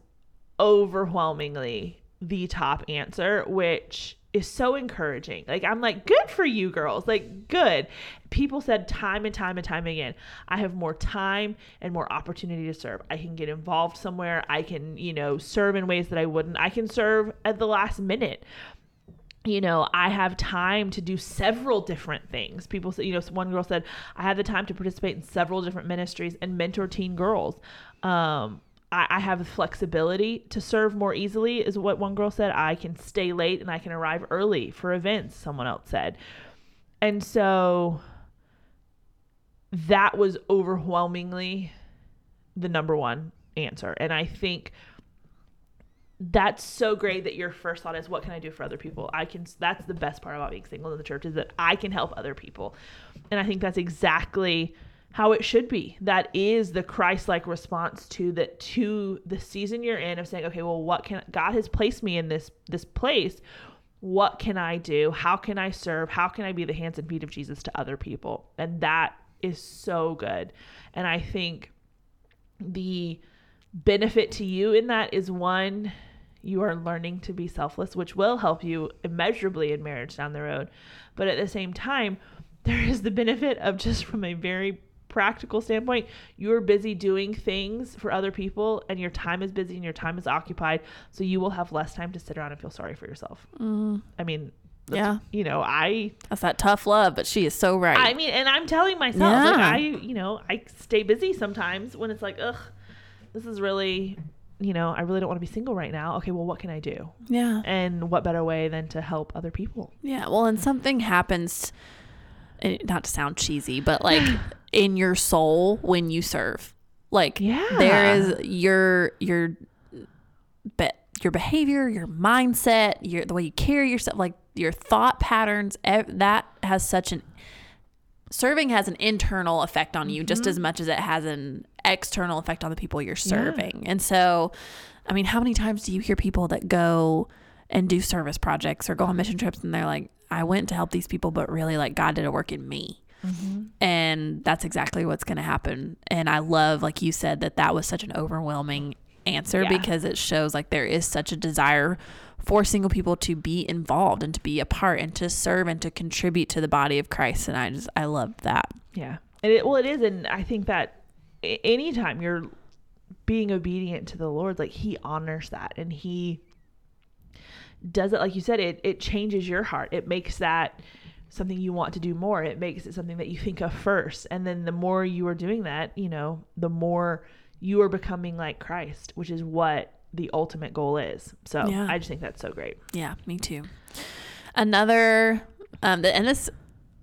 overwhelmingly the top answer, which is so encouraging. Like, I'm like, good for you girls. Like, good. People said time and time and time again, I have more time and more opportunity to serve. I can get involved somewhere. I can, you know, serve in ways that I wouldn't. I can serve at the last minute you know, I have time to do several different things. People say, you know, one girl said, I have the time to participate in several different ministries and mentor teen girls. Um, I, I have the flexibility to serve more easily, is what one girl said. I can stay late and I can arrive early for events, someone else said. And so that was overwhelmingly the number one answer. And I think that's so great that your first thought is what can i do for other people? I can that's the best part about being single in the church is that i can help other people. And i think that's exactly how it should be. That is the christ-like response to that to the season you're in of saying okay well what can god has placed me in this this place. What can i do? How can i serve? How can i be the hands and feet of jesus to other people? And that is so good. And i think the benefit to you in that is one you are learning to be selfless which will help you immeasurably in marriage down the road but at the same time *laughs* there is the benefit of just from a very practical standpoint you're busy doing things for other people and your time is busy and your time is occupied so you will have less time to sit around and feel sorry for yourself Mm, i mean that's- yeah. you know i That's that tough love, but she is so right. I mean, and I'm telling myself, like, I, you know, I stay busy sometimes when it's like, ugh, this is really, you know, I really don't want to be single right now. Okay, well, what can I do? yeah. And what better way than to help other people? Yeah, well, and something happens, not to sound cheesy, but *laughs* like in your soul when you serve. Like Yeah. there is your your be, your behavior, your mindset, your the way you carry yourself, like your thought patterns. ev- That has such an serving has an internal effect on you just mm-hmm. as much as it has an external effect on the people you're serving. And so, I mean, how many times do you hear people that go and do service projects or go on mission trips and they're like, I went to help these people, but really, like, God did a work in me. Mm-hmm. And that's exactly what's going to happen. And I love, like you said, that that was such an overwhelming answer Yeah. because it shows like there is such a desire for single people to be involved and to be a part and to serve and to contribute to the body of Christ. And I just, I love that. Yeah. And it, well, it is. And I think that anytime you're being obedient to the Lord, like He honors that and He does it, like you said, it, it changes your heart. It makes that something you want to do more. It makes it something that you think of first. And then the more you are doing that, you know, the more you are becoming like Christ, which is what the ultimate goal is. So Yeah. I just think that's so great. Yeah, me too. Another, um, the, and this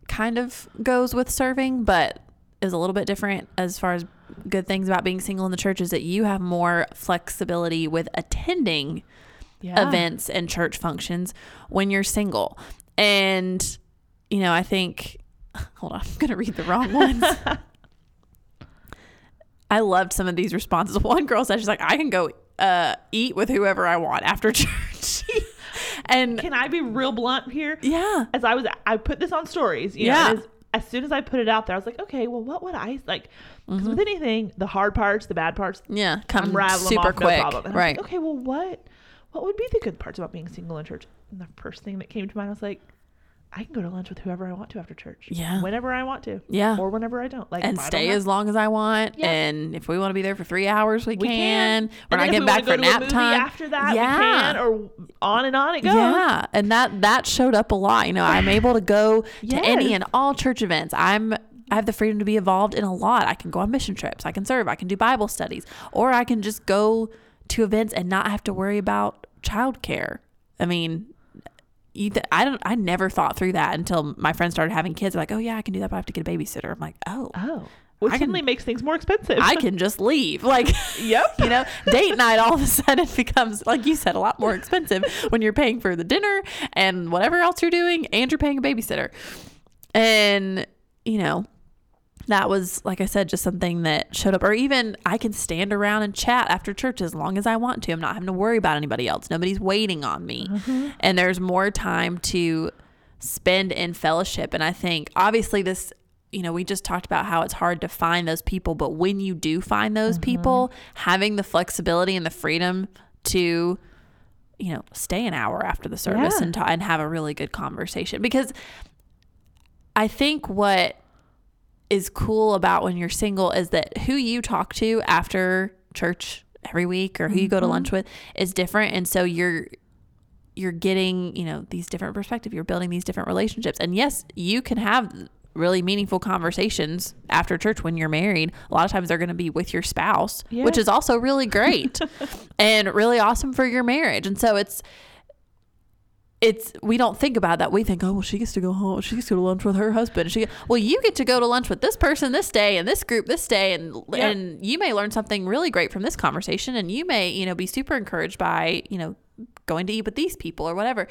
kind of goes with serving, but is a little bit different as far as good things about being single in the church is that you have more flexibility with attending Yeah. events and church functions when you're single. And, you know, I think, *laughs* hold on, I'm going to read the wrong ones. *laughs* I loved some of these responses. *laughs* One girl said, she's like, I can go uh, eat with whoever I want after church. and Can I be real blunt here? yeah, As I was, I put this on stories. You know, Yeah. as, as soon as I put it out there, I was like, okay, well, what would I like? Because Mm-hmm. with anything, the hard parts, the bad parts, yeah, come I'm super them off, quick. no problem. And right. like, okay, well, what, what would be the good parts about being single in church? And the first thing that came to mind was like, I can go to lunch with whoever I want to after church. Yeah. Whenever I want to. Yeah. Or whenever I don't. Like and if I don't stay have- as long as I want. Yeah. And if we want to be there for three hours, we, we can. can. We're not getting back for go to a nap time. After that, Yeah. we can, or on and on it goes. Yeah, and that that showed up a lot. You know, I'm able to go to *laughs* any and all church events. I'm I have the freedom to be involved in a lot. I can go on mission trips. I can serve. I can do Bible studies, or I can just go to events and not have to worry about childcare. I mean, I don't. I never thought through that until my friends started having kids. They're like, oh yeah, I can do that, but I have to get a babysitter. I'm like, oh, Oh. Which I can- suddenly makes things more expensive. I can just leave. Like, *laughs* Yep. *laughs* you know, date night all of a sudden *laughs* becomes, like you said, a lot more expensive when you're paying for the dinner and whatever else you're doing, and you're paying a babysitter. And, you know, that was, like I said, just something that showed up. Or even I can stand around and chat after church as long as I want to. I'm not having to worry about anybody else. Nobody's waiting on me. Mm-hmm. And there's more time to spend in fellowship. And I think, obviously, this. You know, we just talked about how it's hard to find those people, but when you do find those mm-hmm. people, having the flexibility and the freedom to, you know, stay an hour after the service Yeah. and and have a really good conversation because I think what is cool about when you're single is that who you talk to after church every week or who you go to mm-hmm. lunch with is different. And so you're you're getting you know these different perspectives. You're building these different relationships. And yes you can have really meaningful conversations after church when you're married. A lot of times they're going to be with your spouse which is also really great *laughs* and really awesome for your marriage. And so it's it's we don't think about that. We think, oh, well, she gets to go home. She gets to go to lunch with her husband. She, well, you get to go to lunch with this person this day and this group this day, and Yep. and you may learn something really great from this conversation, and you may, you know, be super encouraged by, you know, going to eat with these people or whatever.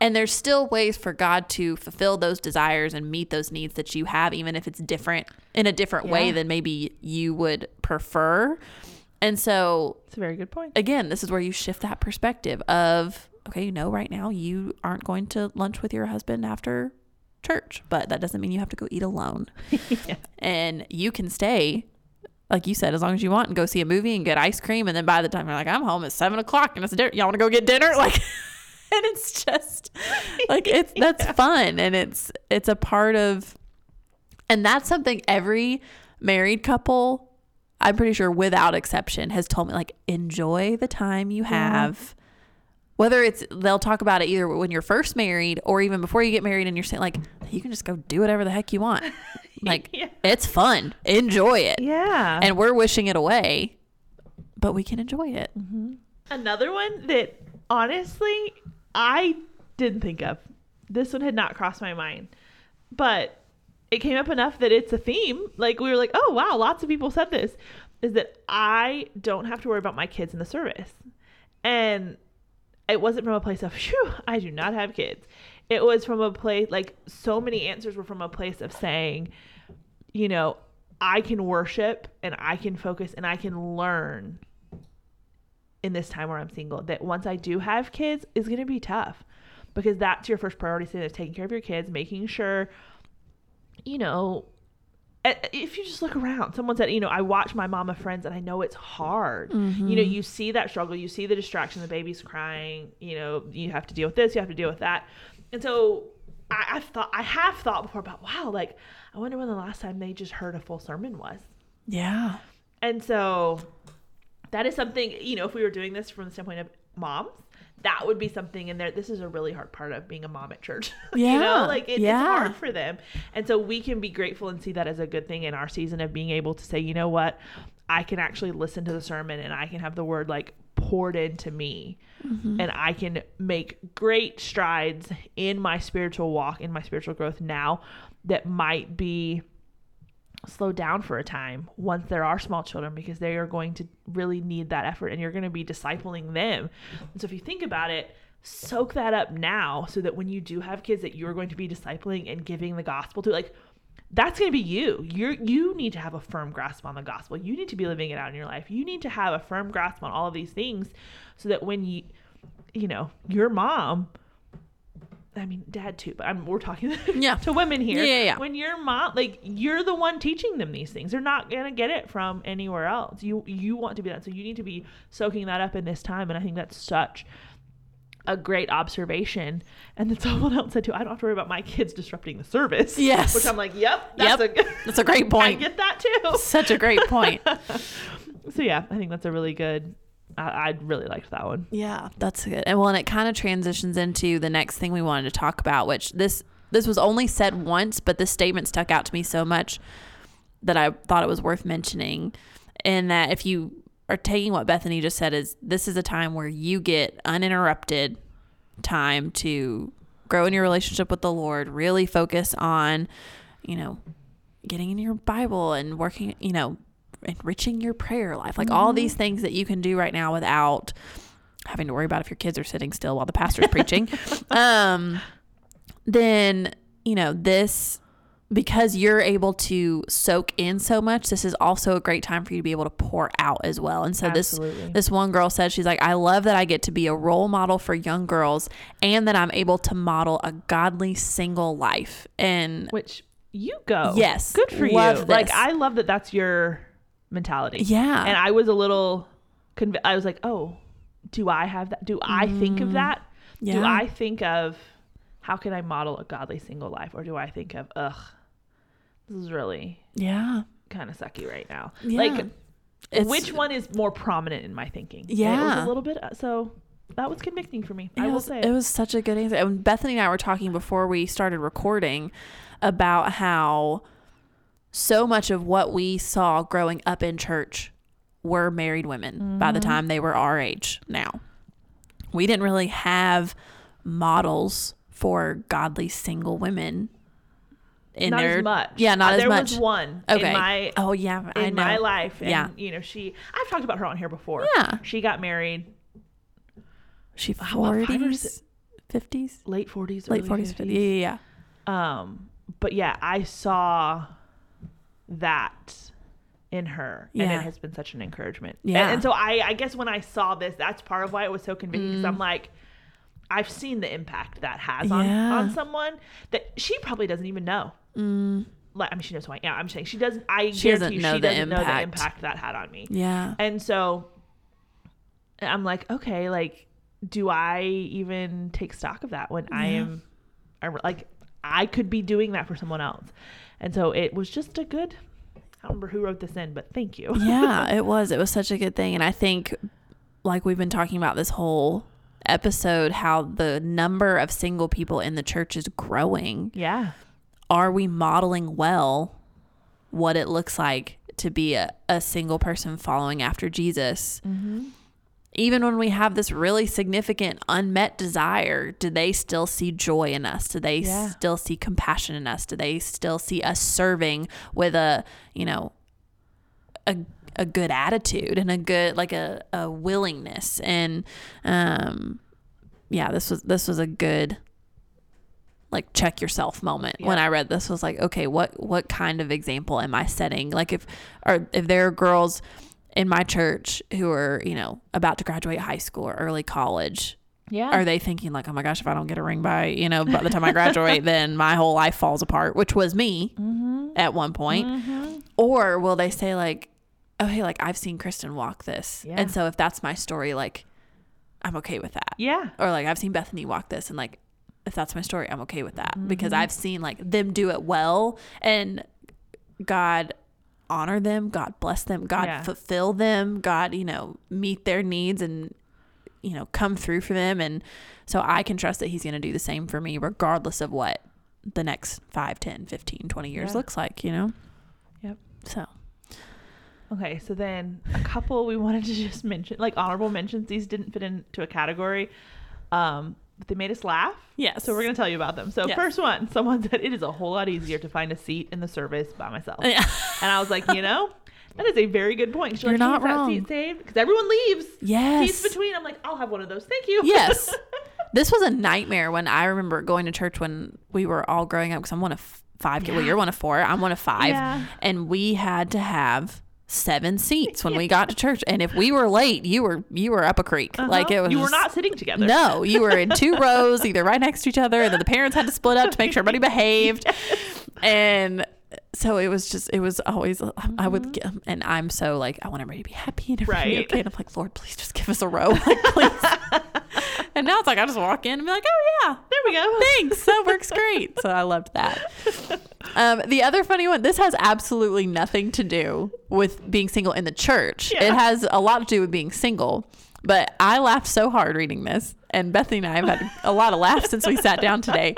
And there's still ways for God to fulfill those desires and meet those needs that you have, even if it's different in a different way than maybe you would prefer. And so It's a very good point. again, this is where you shift that perspective of, okay, you know, right now you aren't going to lunch with your husband after church, but that doesn't mean you have to go eat alone. *laughs* Yeah. And you can stay, like you said, as long as you want and go see a movie and get ice cream. And then by the time you're like, I'm home, it's seven o'clock and it's dinner. Y'all want to go get dinner? *laughs* Like, *laughs* and it's just like, it's, that's fun. And it's, it's a part of, and that's something every married couple I'm pretty sure without exception has told me like enjoy the time you have. Whether it's they'll talk about it either when you're first married or even before you get married and you're saying like you can just go do whatever the heck you want. *laughs* Like Yeah. it's fun. Enjoy it. Yeah. And we're wishing it away, but we can enjoy it. Mm-hmm. Another one that honestly I didn't think of. This one had not crossed my mind. But it came up enough that it's a theme. Like we were like, "Oh, wow, lots of people said this." Is that I don't have to worry about my kids in the service. And it wasn't from a place of, *laughs* "Phew, I do not have kids." It was from a place like so many answers were from a place of saying, you know, I can worship and I can focus and I can learn in this time where I'm single that once I do have kids is going to be tough because that's your first priority is taking care of your kids, making sure, you know, if you just look around, someone said, you know, I watch my mama friends and I know it's hard. You know, mm-hmm. you see that struggle, you see the distraction, the baby's crying, you know, you have to deal with this, you have to deal with that. And so I, I've thought, I have thought before about, wow, like, I wonder when the last time they just heard a full sermon was. Yeah. And so that is something, you know, if we were doing this from the standpoint of moms, that would be something in there. This is a really hard part of being a mom at church. *laughs* you Yeah, know, like it, yeah. it's hard for them. And so we can be grateful and see that as a good thing in our season of being able to say, you know what, I can actually listen to the sermon and I can have the word like poured into me Mm-hmm. and I can make great strides in my spiritual walk, in my spiritual growth now that might be slow down for a time once there are small children because they are going to really need that effort and you're going to be discipling them. And so if you think about it, soak that up now so that when you do have kids that you're going to be discipling and giving the gospel to like that's going to be you. You you need to have a firm grasp on the gospel. You need to be living it out in your life. You need to have a firm grasp on all of these things so that when you you know, your mom I mean, dad too, but I'm, we're talking *laughs* Yeah. to women here. Yeah, yeah, yeah. When your mom, like, you're the one teaching them these things. They're not gonna get it from anywhere else. You you want to be that, so you need to be soaking that up in this time. And I think that's such a great observation. And then *laughs* someone else said too, I don't have to worry about my kids disrupting the service. Yes. which I'm like, yep, that's Yep. a *laughs* That's a great point. I get that too. Such a great point. So yeah, I think that's a really good. I, I really liked that one. Yeah, that's good. And well, and it kind of transitions into the next thing we wanted to talk about, which this this was only said once, but this statement stuck out to me so much that I thought it was worth mentioning. And that if you are taking what Bethany just said, is this is a time where you get uninterrupted time to grow in your relationship with the Lord, really focus on, you know, getting in your Bible and working, you know, enriching your prayer life, like all these things that you can do right now without having to worry about if your kids are sitting still while the pastor's preaching. *laughs* Um, then you know this because you're able to soak in so much. This is also a great time for you to be able to pour out as well. And so Absolutely. this this one girl said she's like, I love that I get to be a role model for young girls, and that I'm able to model a godly single life. And Which you go. Yes. Good for you. Like. I love that that's your mentality. yeah, And I was a little conv- I was like, "Oh, do I have that? Do I think of that? Do Mm-hmm. I think of how can I model a godly single life or do I think of, ugh, this is really yeah, kind of sucky right now. Yeah. Like It's- which one is more prominent in my thinking? And it was Yeah. a little bit uh, so that was convicting for me. It I will was, say. it was such a good answer. And Bethany and I were talking before we started recording about how so much of what we saw growing up in church were married women by the Mm-hmm. time they were our age now. We didn't really have models for godly single women in not their as much. Yeah, not Uh, as there much. was one okay. in my oh yeah, I in my life. And, Yeah. you know, she I've talked about her on here before. Yeah. She got married She forties, fifties, late forties, late forties, fifties. Yeah, yeah, yeah. Um, but yeah, I saw that in her, and it has been such an encouragement. Yeah. and, and so I, I guess when I saw this, that's part of why it was so convicting. Because Mm. I'm like, I've seen the impact that has on Yeah. on someone that she probably doesn't even know. Like, I mean, she knows who I am. I'm saying she doesn't. I She guarantee doesn't know she the doesn't know the impact. impact that had on me. Yeah. And so I'm like, okay, like, do I even take stock of that when I am, like, I could be doing that for someone else. And so it was just a good, I don't remember who wrote this in, but thank you. yeah, *laughs* it was. It was such a good thing. And I think, like we've been talking about this whole episode, how the number of single people in the church is growing. Yeah. Are we modeling well what it looks like to be a, a single person following after Jesus? Mm-hmm. Even when we have this really significant unmet desire, do they still see joy in us? Do they Yeah. still see compassion in us? Do they still see us serving with a, you know, a a good attitude and a good like a, a willingness and um yeah this was this was a good like check yourself moment when I read this was like okay what what kind of example am I setting like if or if there are girls in my church who are you know about to graduate high school or early college Yeah. are they thinking like oh my gosh if I don't get a ring by you know by the time I graduate *laughs* then my whole life falls apart which was me Mm-hmm. at one point or will they say like oh hey like I've seen Kristen walk this Yeah. and so if that's my story like I'm okay with that yeah. or like I've seen Bethany walk this and like if that's my story I'm okay with that because Mm-hmm. I've seen like them do it well and God honor them God bless them God Yeah. fulfill them God you know meet their needs and you know come through for them and so I can trust that he's going to do the same for me regardless of what the next 5 10 15 20 years Yeah. looks like you know Yep. so Okay, so then a couple we wanted to *laughs* just mention, like honorable mentions. These didn't fit into a category. Um, but they made us laugh. Yes. So we're gonna tell you about them. So Yes. first one, someone said it is a whole lot easier to find a seat in the service by myself. Yeah. And I was like, you know, that is a very good point. You're like, not "Hey, is that wrong." seat saved because everyone leaves. Yes. Seats between. I'm like, I'll have one of those. Thank you. Yes. *laughs* This was a nightmare when I remember going to church when we were all growing up because I'm one of five. kids. Well, you're one of four. I'm one of five. Yeah. And we had to have seven seats when we *laughs* got to church. And if we were late, you were you were up a creek. Like it Uh-huh. was You were not sitting together. No, *laughs* you were in two rows, either right next to each other, and then the parents had to split up to make sure everybody behaved. *laughs* And so it was just, it was always, I would get, and I'm so like, I want everybody to be happy and everybody Mm-hmm. Right. okay. And I'm like, Lord, please just give us a row, like, please. *laughs* and now it's like, I just walk in and be like, oh yeah, There we go. *laughs* thanks. That works great. So I loved that. *laughs* Um, the other funny one, this has absolutely nothing to do with being single in the church. Yeah. It has a lot to do with being single. But I laughed so hard reading this, and Bethany and I have had a lot of laughs since we sat down today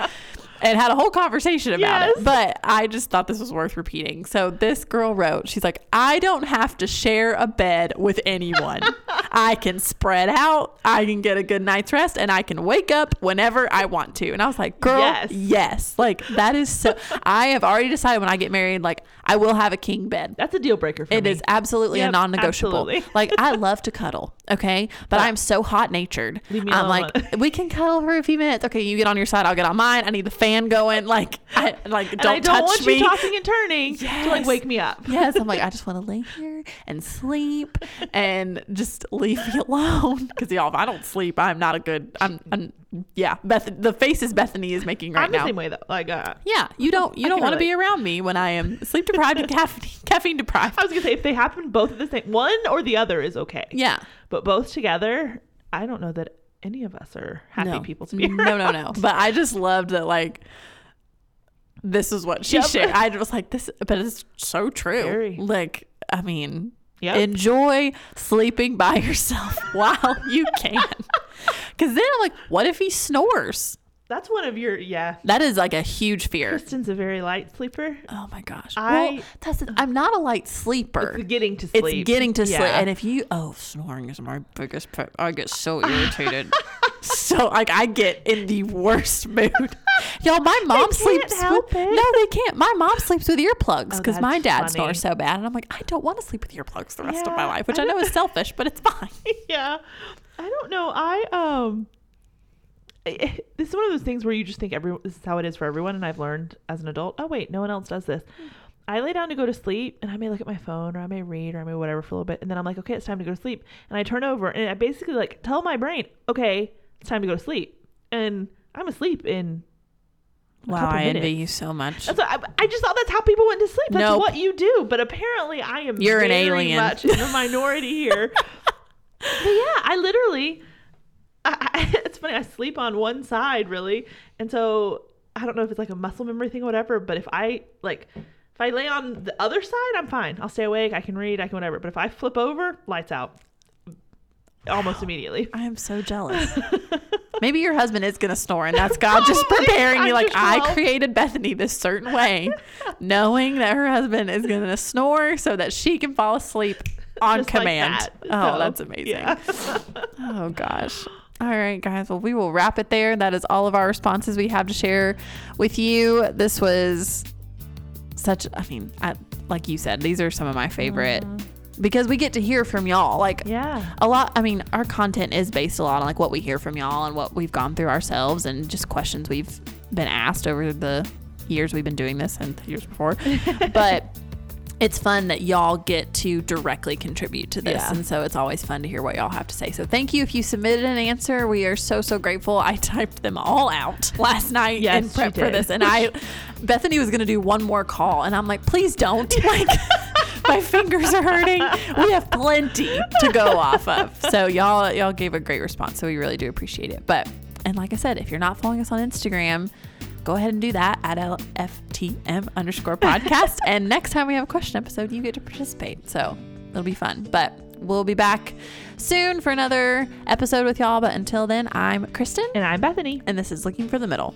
and had a whole conversation about Yes. it. But I just thought this was worth repeating. So this girl wrote, she's like, I don't have to share a bed with anyone. *laughs* I can spread out, I can get a good night's rest, and I can wake up whenever I want to. And I was like, girl, Yes. yes. Like that is so *laughs* I have already decided when I get married, like I will have a king bed. That's a deal breaker for It me. is absolutely a non-negotiable. like I *laughs* love to cuddle, okay, but I'm so hot-natured. I'm alone. like, we can cuddle for a few minutes. Okay, you get on your side, I'll get on mine. I need the fan going. Like, I like don't, I don't touch want me. you tossing and turning to like wake me up. yes, I'm like, I just want to lay here and sleep and just leave me alone. *laughs* Because y'all, if I don't sleep, I'm not a good. I'm. I'm yeah, Beth. The faces Bethany is making right I'm the same way though. Like, uh, Yeah, you don't. You I don't want to be around me when I am sleep deprived and caffeine, *laughs* caffeine deprived. I was gonna say if they happen both at the same, one or the other is okay. Yeah. But both together, I don't know that any of us are happy no. people to be *laughs* No, no, no. But I just loved that, like, this is what she Yep. shared. I was like, this, but it's so true. Very. Like, I mean, Yep. enjoy sleeping by yourself *laughs* while you can. *laughs* Because then I'm like, what if he snores? That's one of your yeah. That is like a huge fear. Kristen's a very light sleeper. Oh my gosh. I- well, that's the- I'm not a light sleeper. It's getting to sleep. It's getting to sleep. And if you, oh, snoring is my biggest pet. I get so *laughs* irritated. so, like, I get in the worst mood. *laughs* Y'all, my mom sleeps. with, it. No, they can't. My mom sleeps with earplugs Oh, because my dad funny. snores so bad. And I'm like, I don't want to sleep with earplugs the rest of my life, which I I, know is selfish, but it's fine. *laughs* yeah. I don't know. I um *laughs* This is one of those things where you just think every this is how it is for everyone and I've learned as an adult, oh wait, no one else does this. Hmm. I lay down to go to sleep and I may look at my phone or I may read or I may whatever for a little bit and then I'm like, okay, it's time to go to sleep. And I turn over and I basically like tell my brain, okay, it's time to go to sleep. And I'm asleep in Wow, I envy you so much. What, I, I just thought that's how people went to sleep. That's Nope. what you do. But apparently, I am You're an alien. much in the minority here. *laughs* but yeah, I literally. I, I, *laughs* it's funny. I sleep on one side really, and so I don't know if it's like a muscle memory thing or whatever. But if I like, if I lay on the other side, I'm fine. I'll stay awake. I can read. I can whatever. But if I flip over, lights out, almost immediately. I am so jealous. *laughs* Maybe your husband is going to snore, and that's God just preparing you. Like, I well- created Bethany this certain way, *laughs* knowing that her husband is going to snore so that she can fall asleep on Just like command. that. Oh, So, that's amazing. Yeah. Oh, gosh. All right, guys. Well, we will wrap it there. That is all of our responses we have to share with you. This was such, I mean, I, like you said, these are some of my favorite mm-hmm. because we get to hear from y'all. Like, yeah. a lot i mean our content is based a lot on like what we hear from y'all and what we've gone through ourselves and just questions we've been asked over the years we've been doing this and years before *laughs* but it's fun that y'all get to directly contribute to this Yeah. and so it's always fun to hear what y'all have to say. So thank you if you submitted an answer. We are so so grateful. I *laughs* typed them all out last night Yes, in prep for this and i *laughs* bethany was going to do one more call and i'm like please don't *laughs* like my fingers are hurting. We have plenty to go off of. So y'all y'all gave a great response so we really do appreciate it. But and like i said if you're not following us on instagram go ahead and do that at lftm underscore podcast. *laughs* And next time we have a question episode you get to participate. So it'll be fun. But we'll be back soon for another episode with y'all. But until then i'm kristen. And I'm Bethany. and this is looking for the middle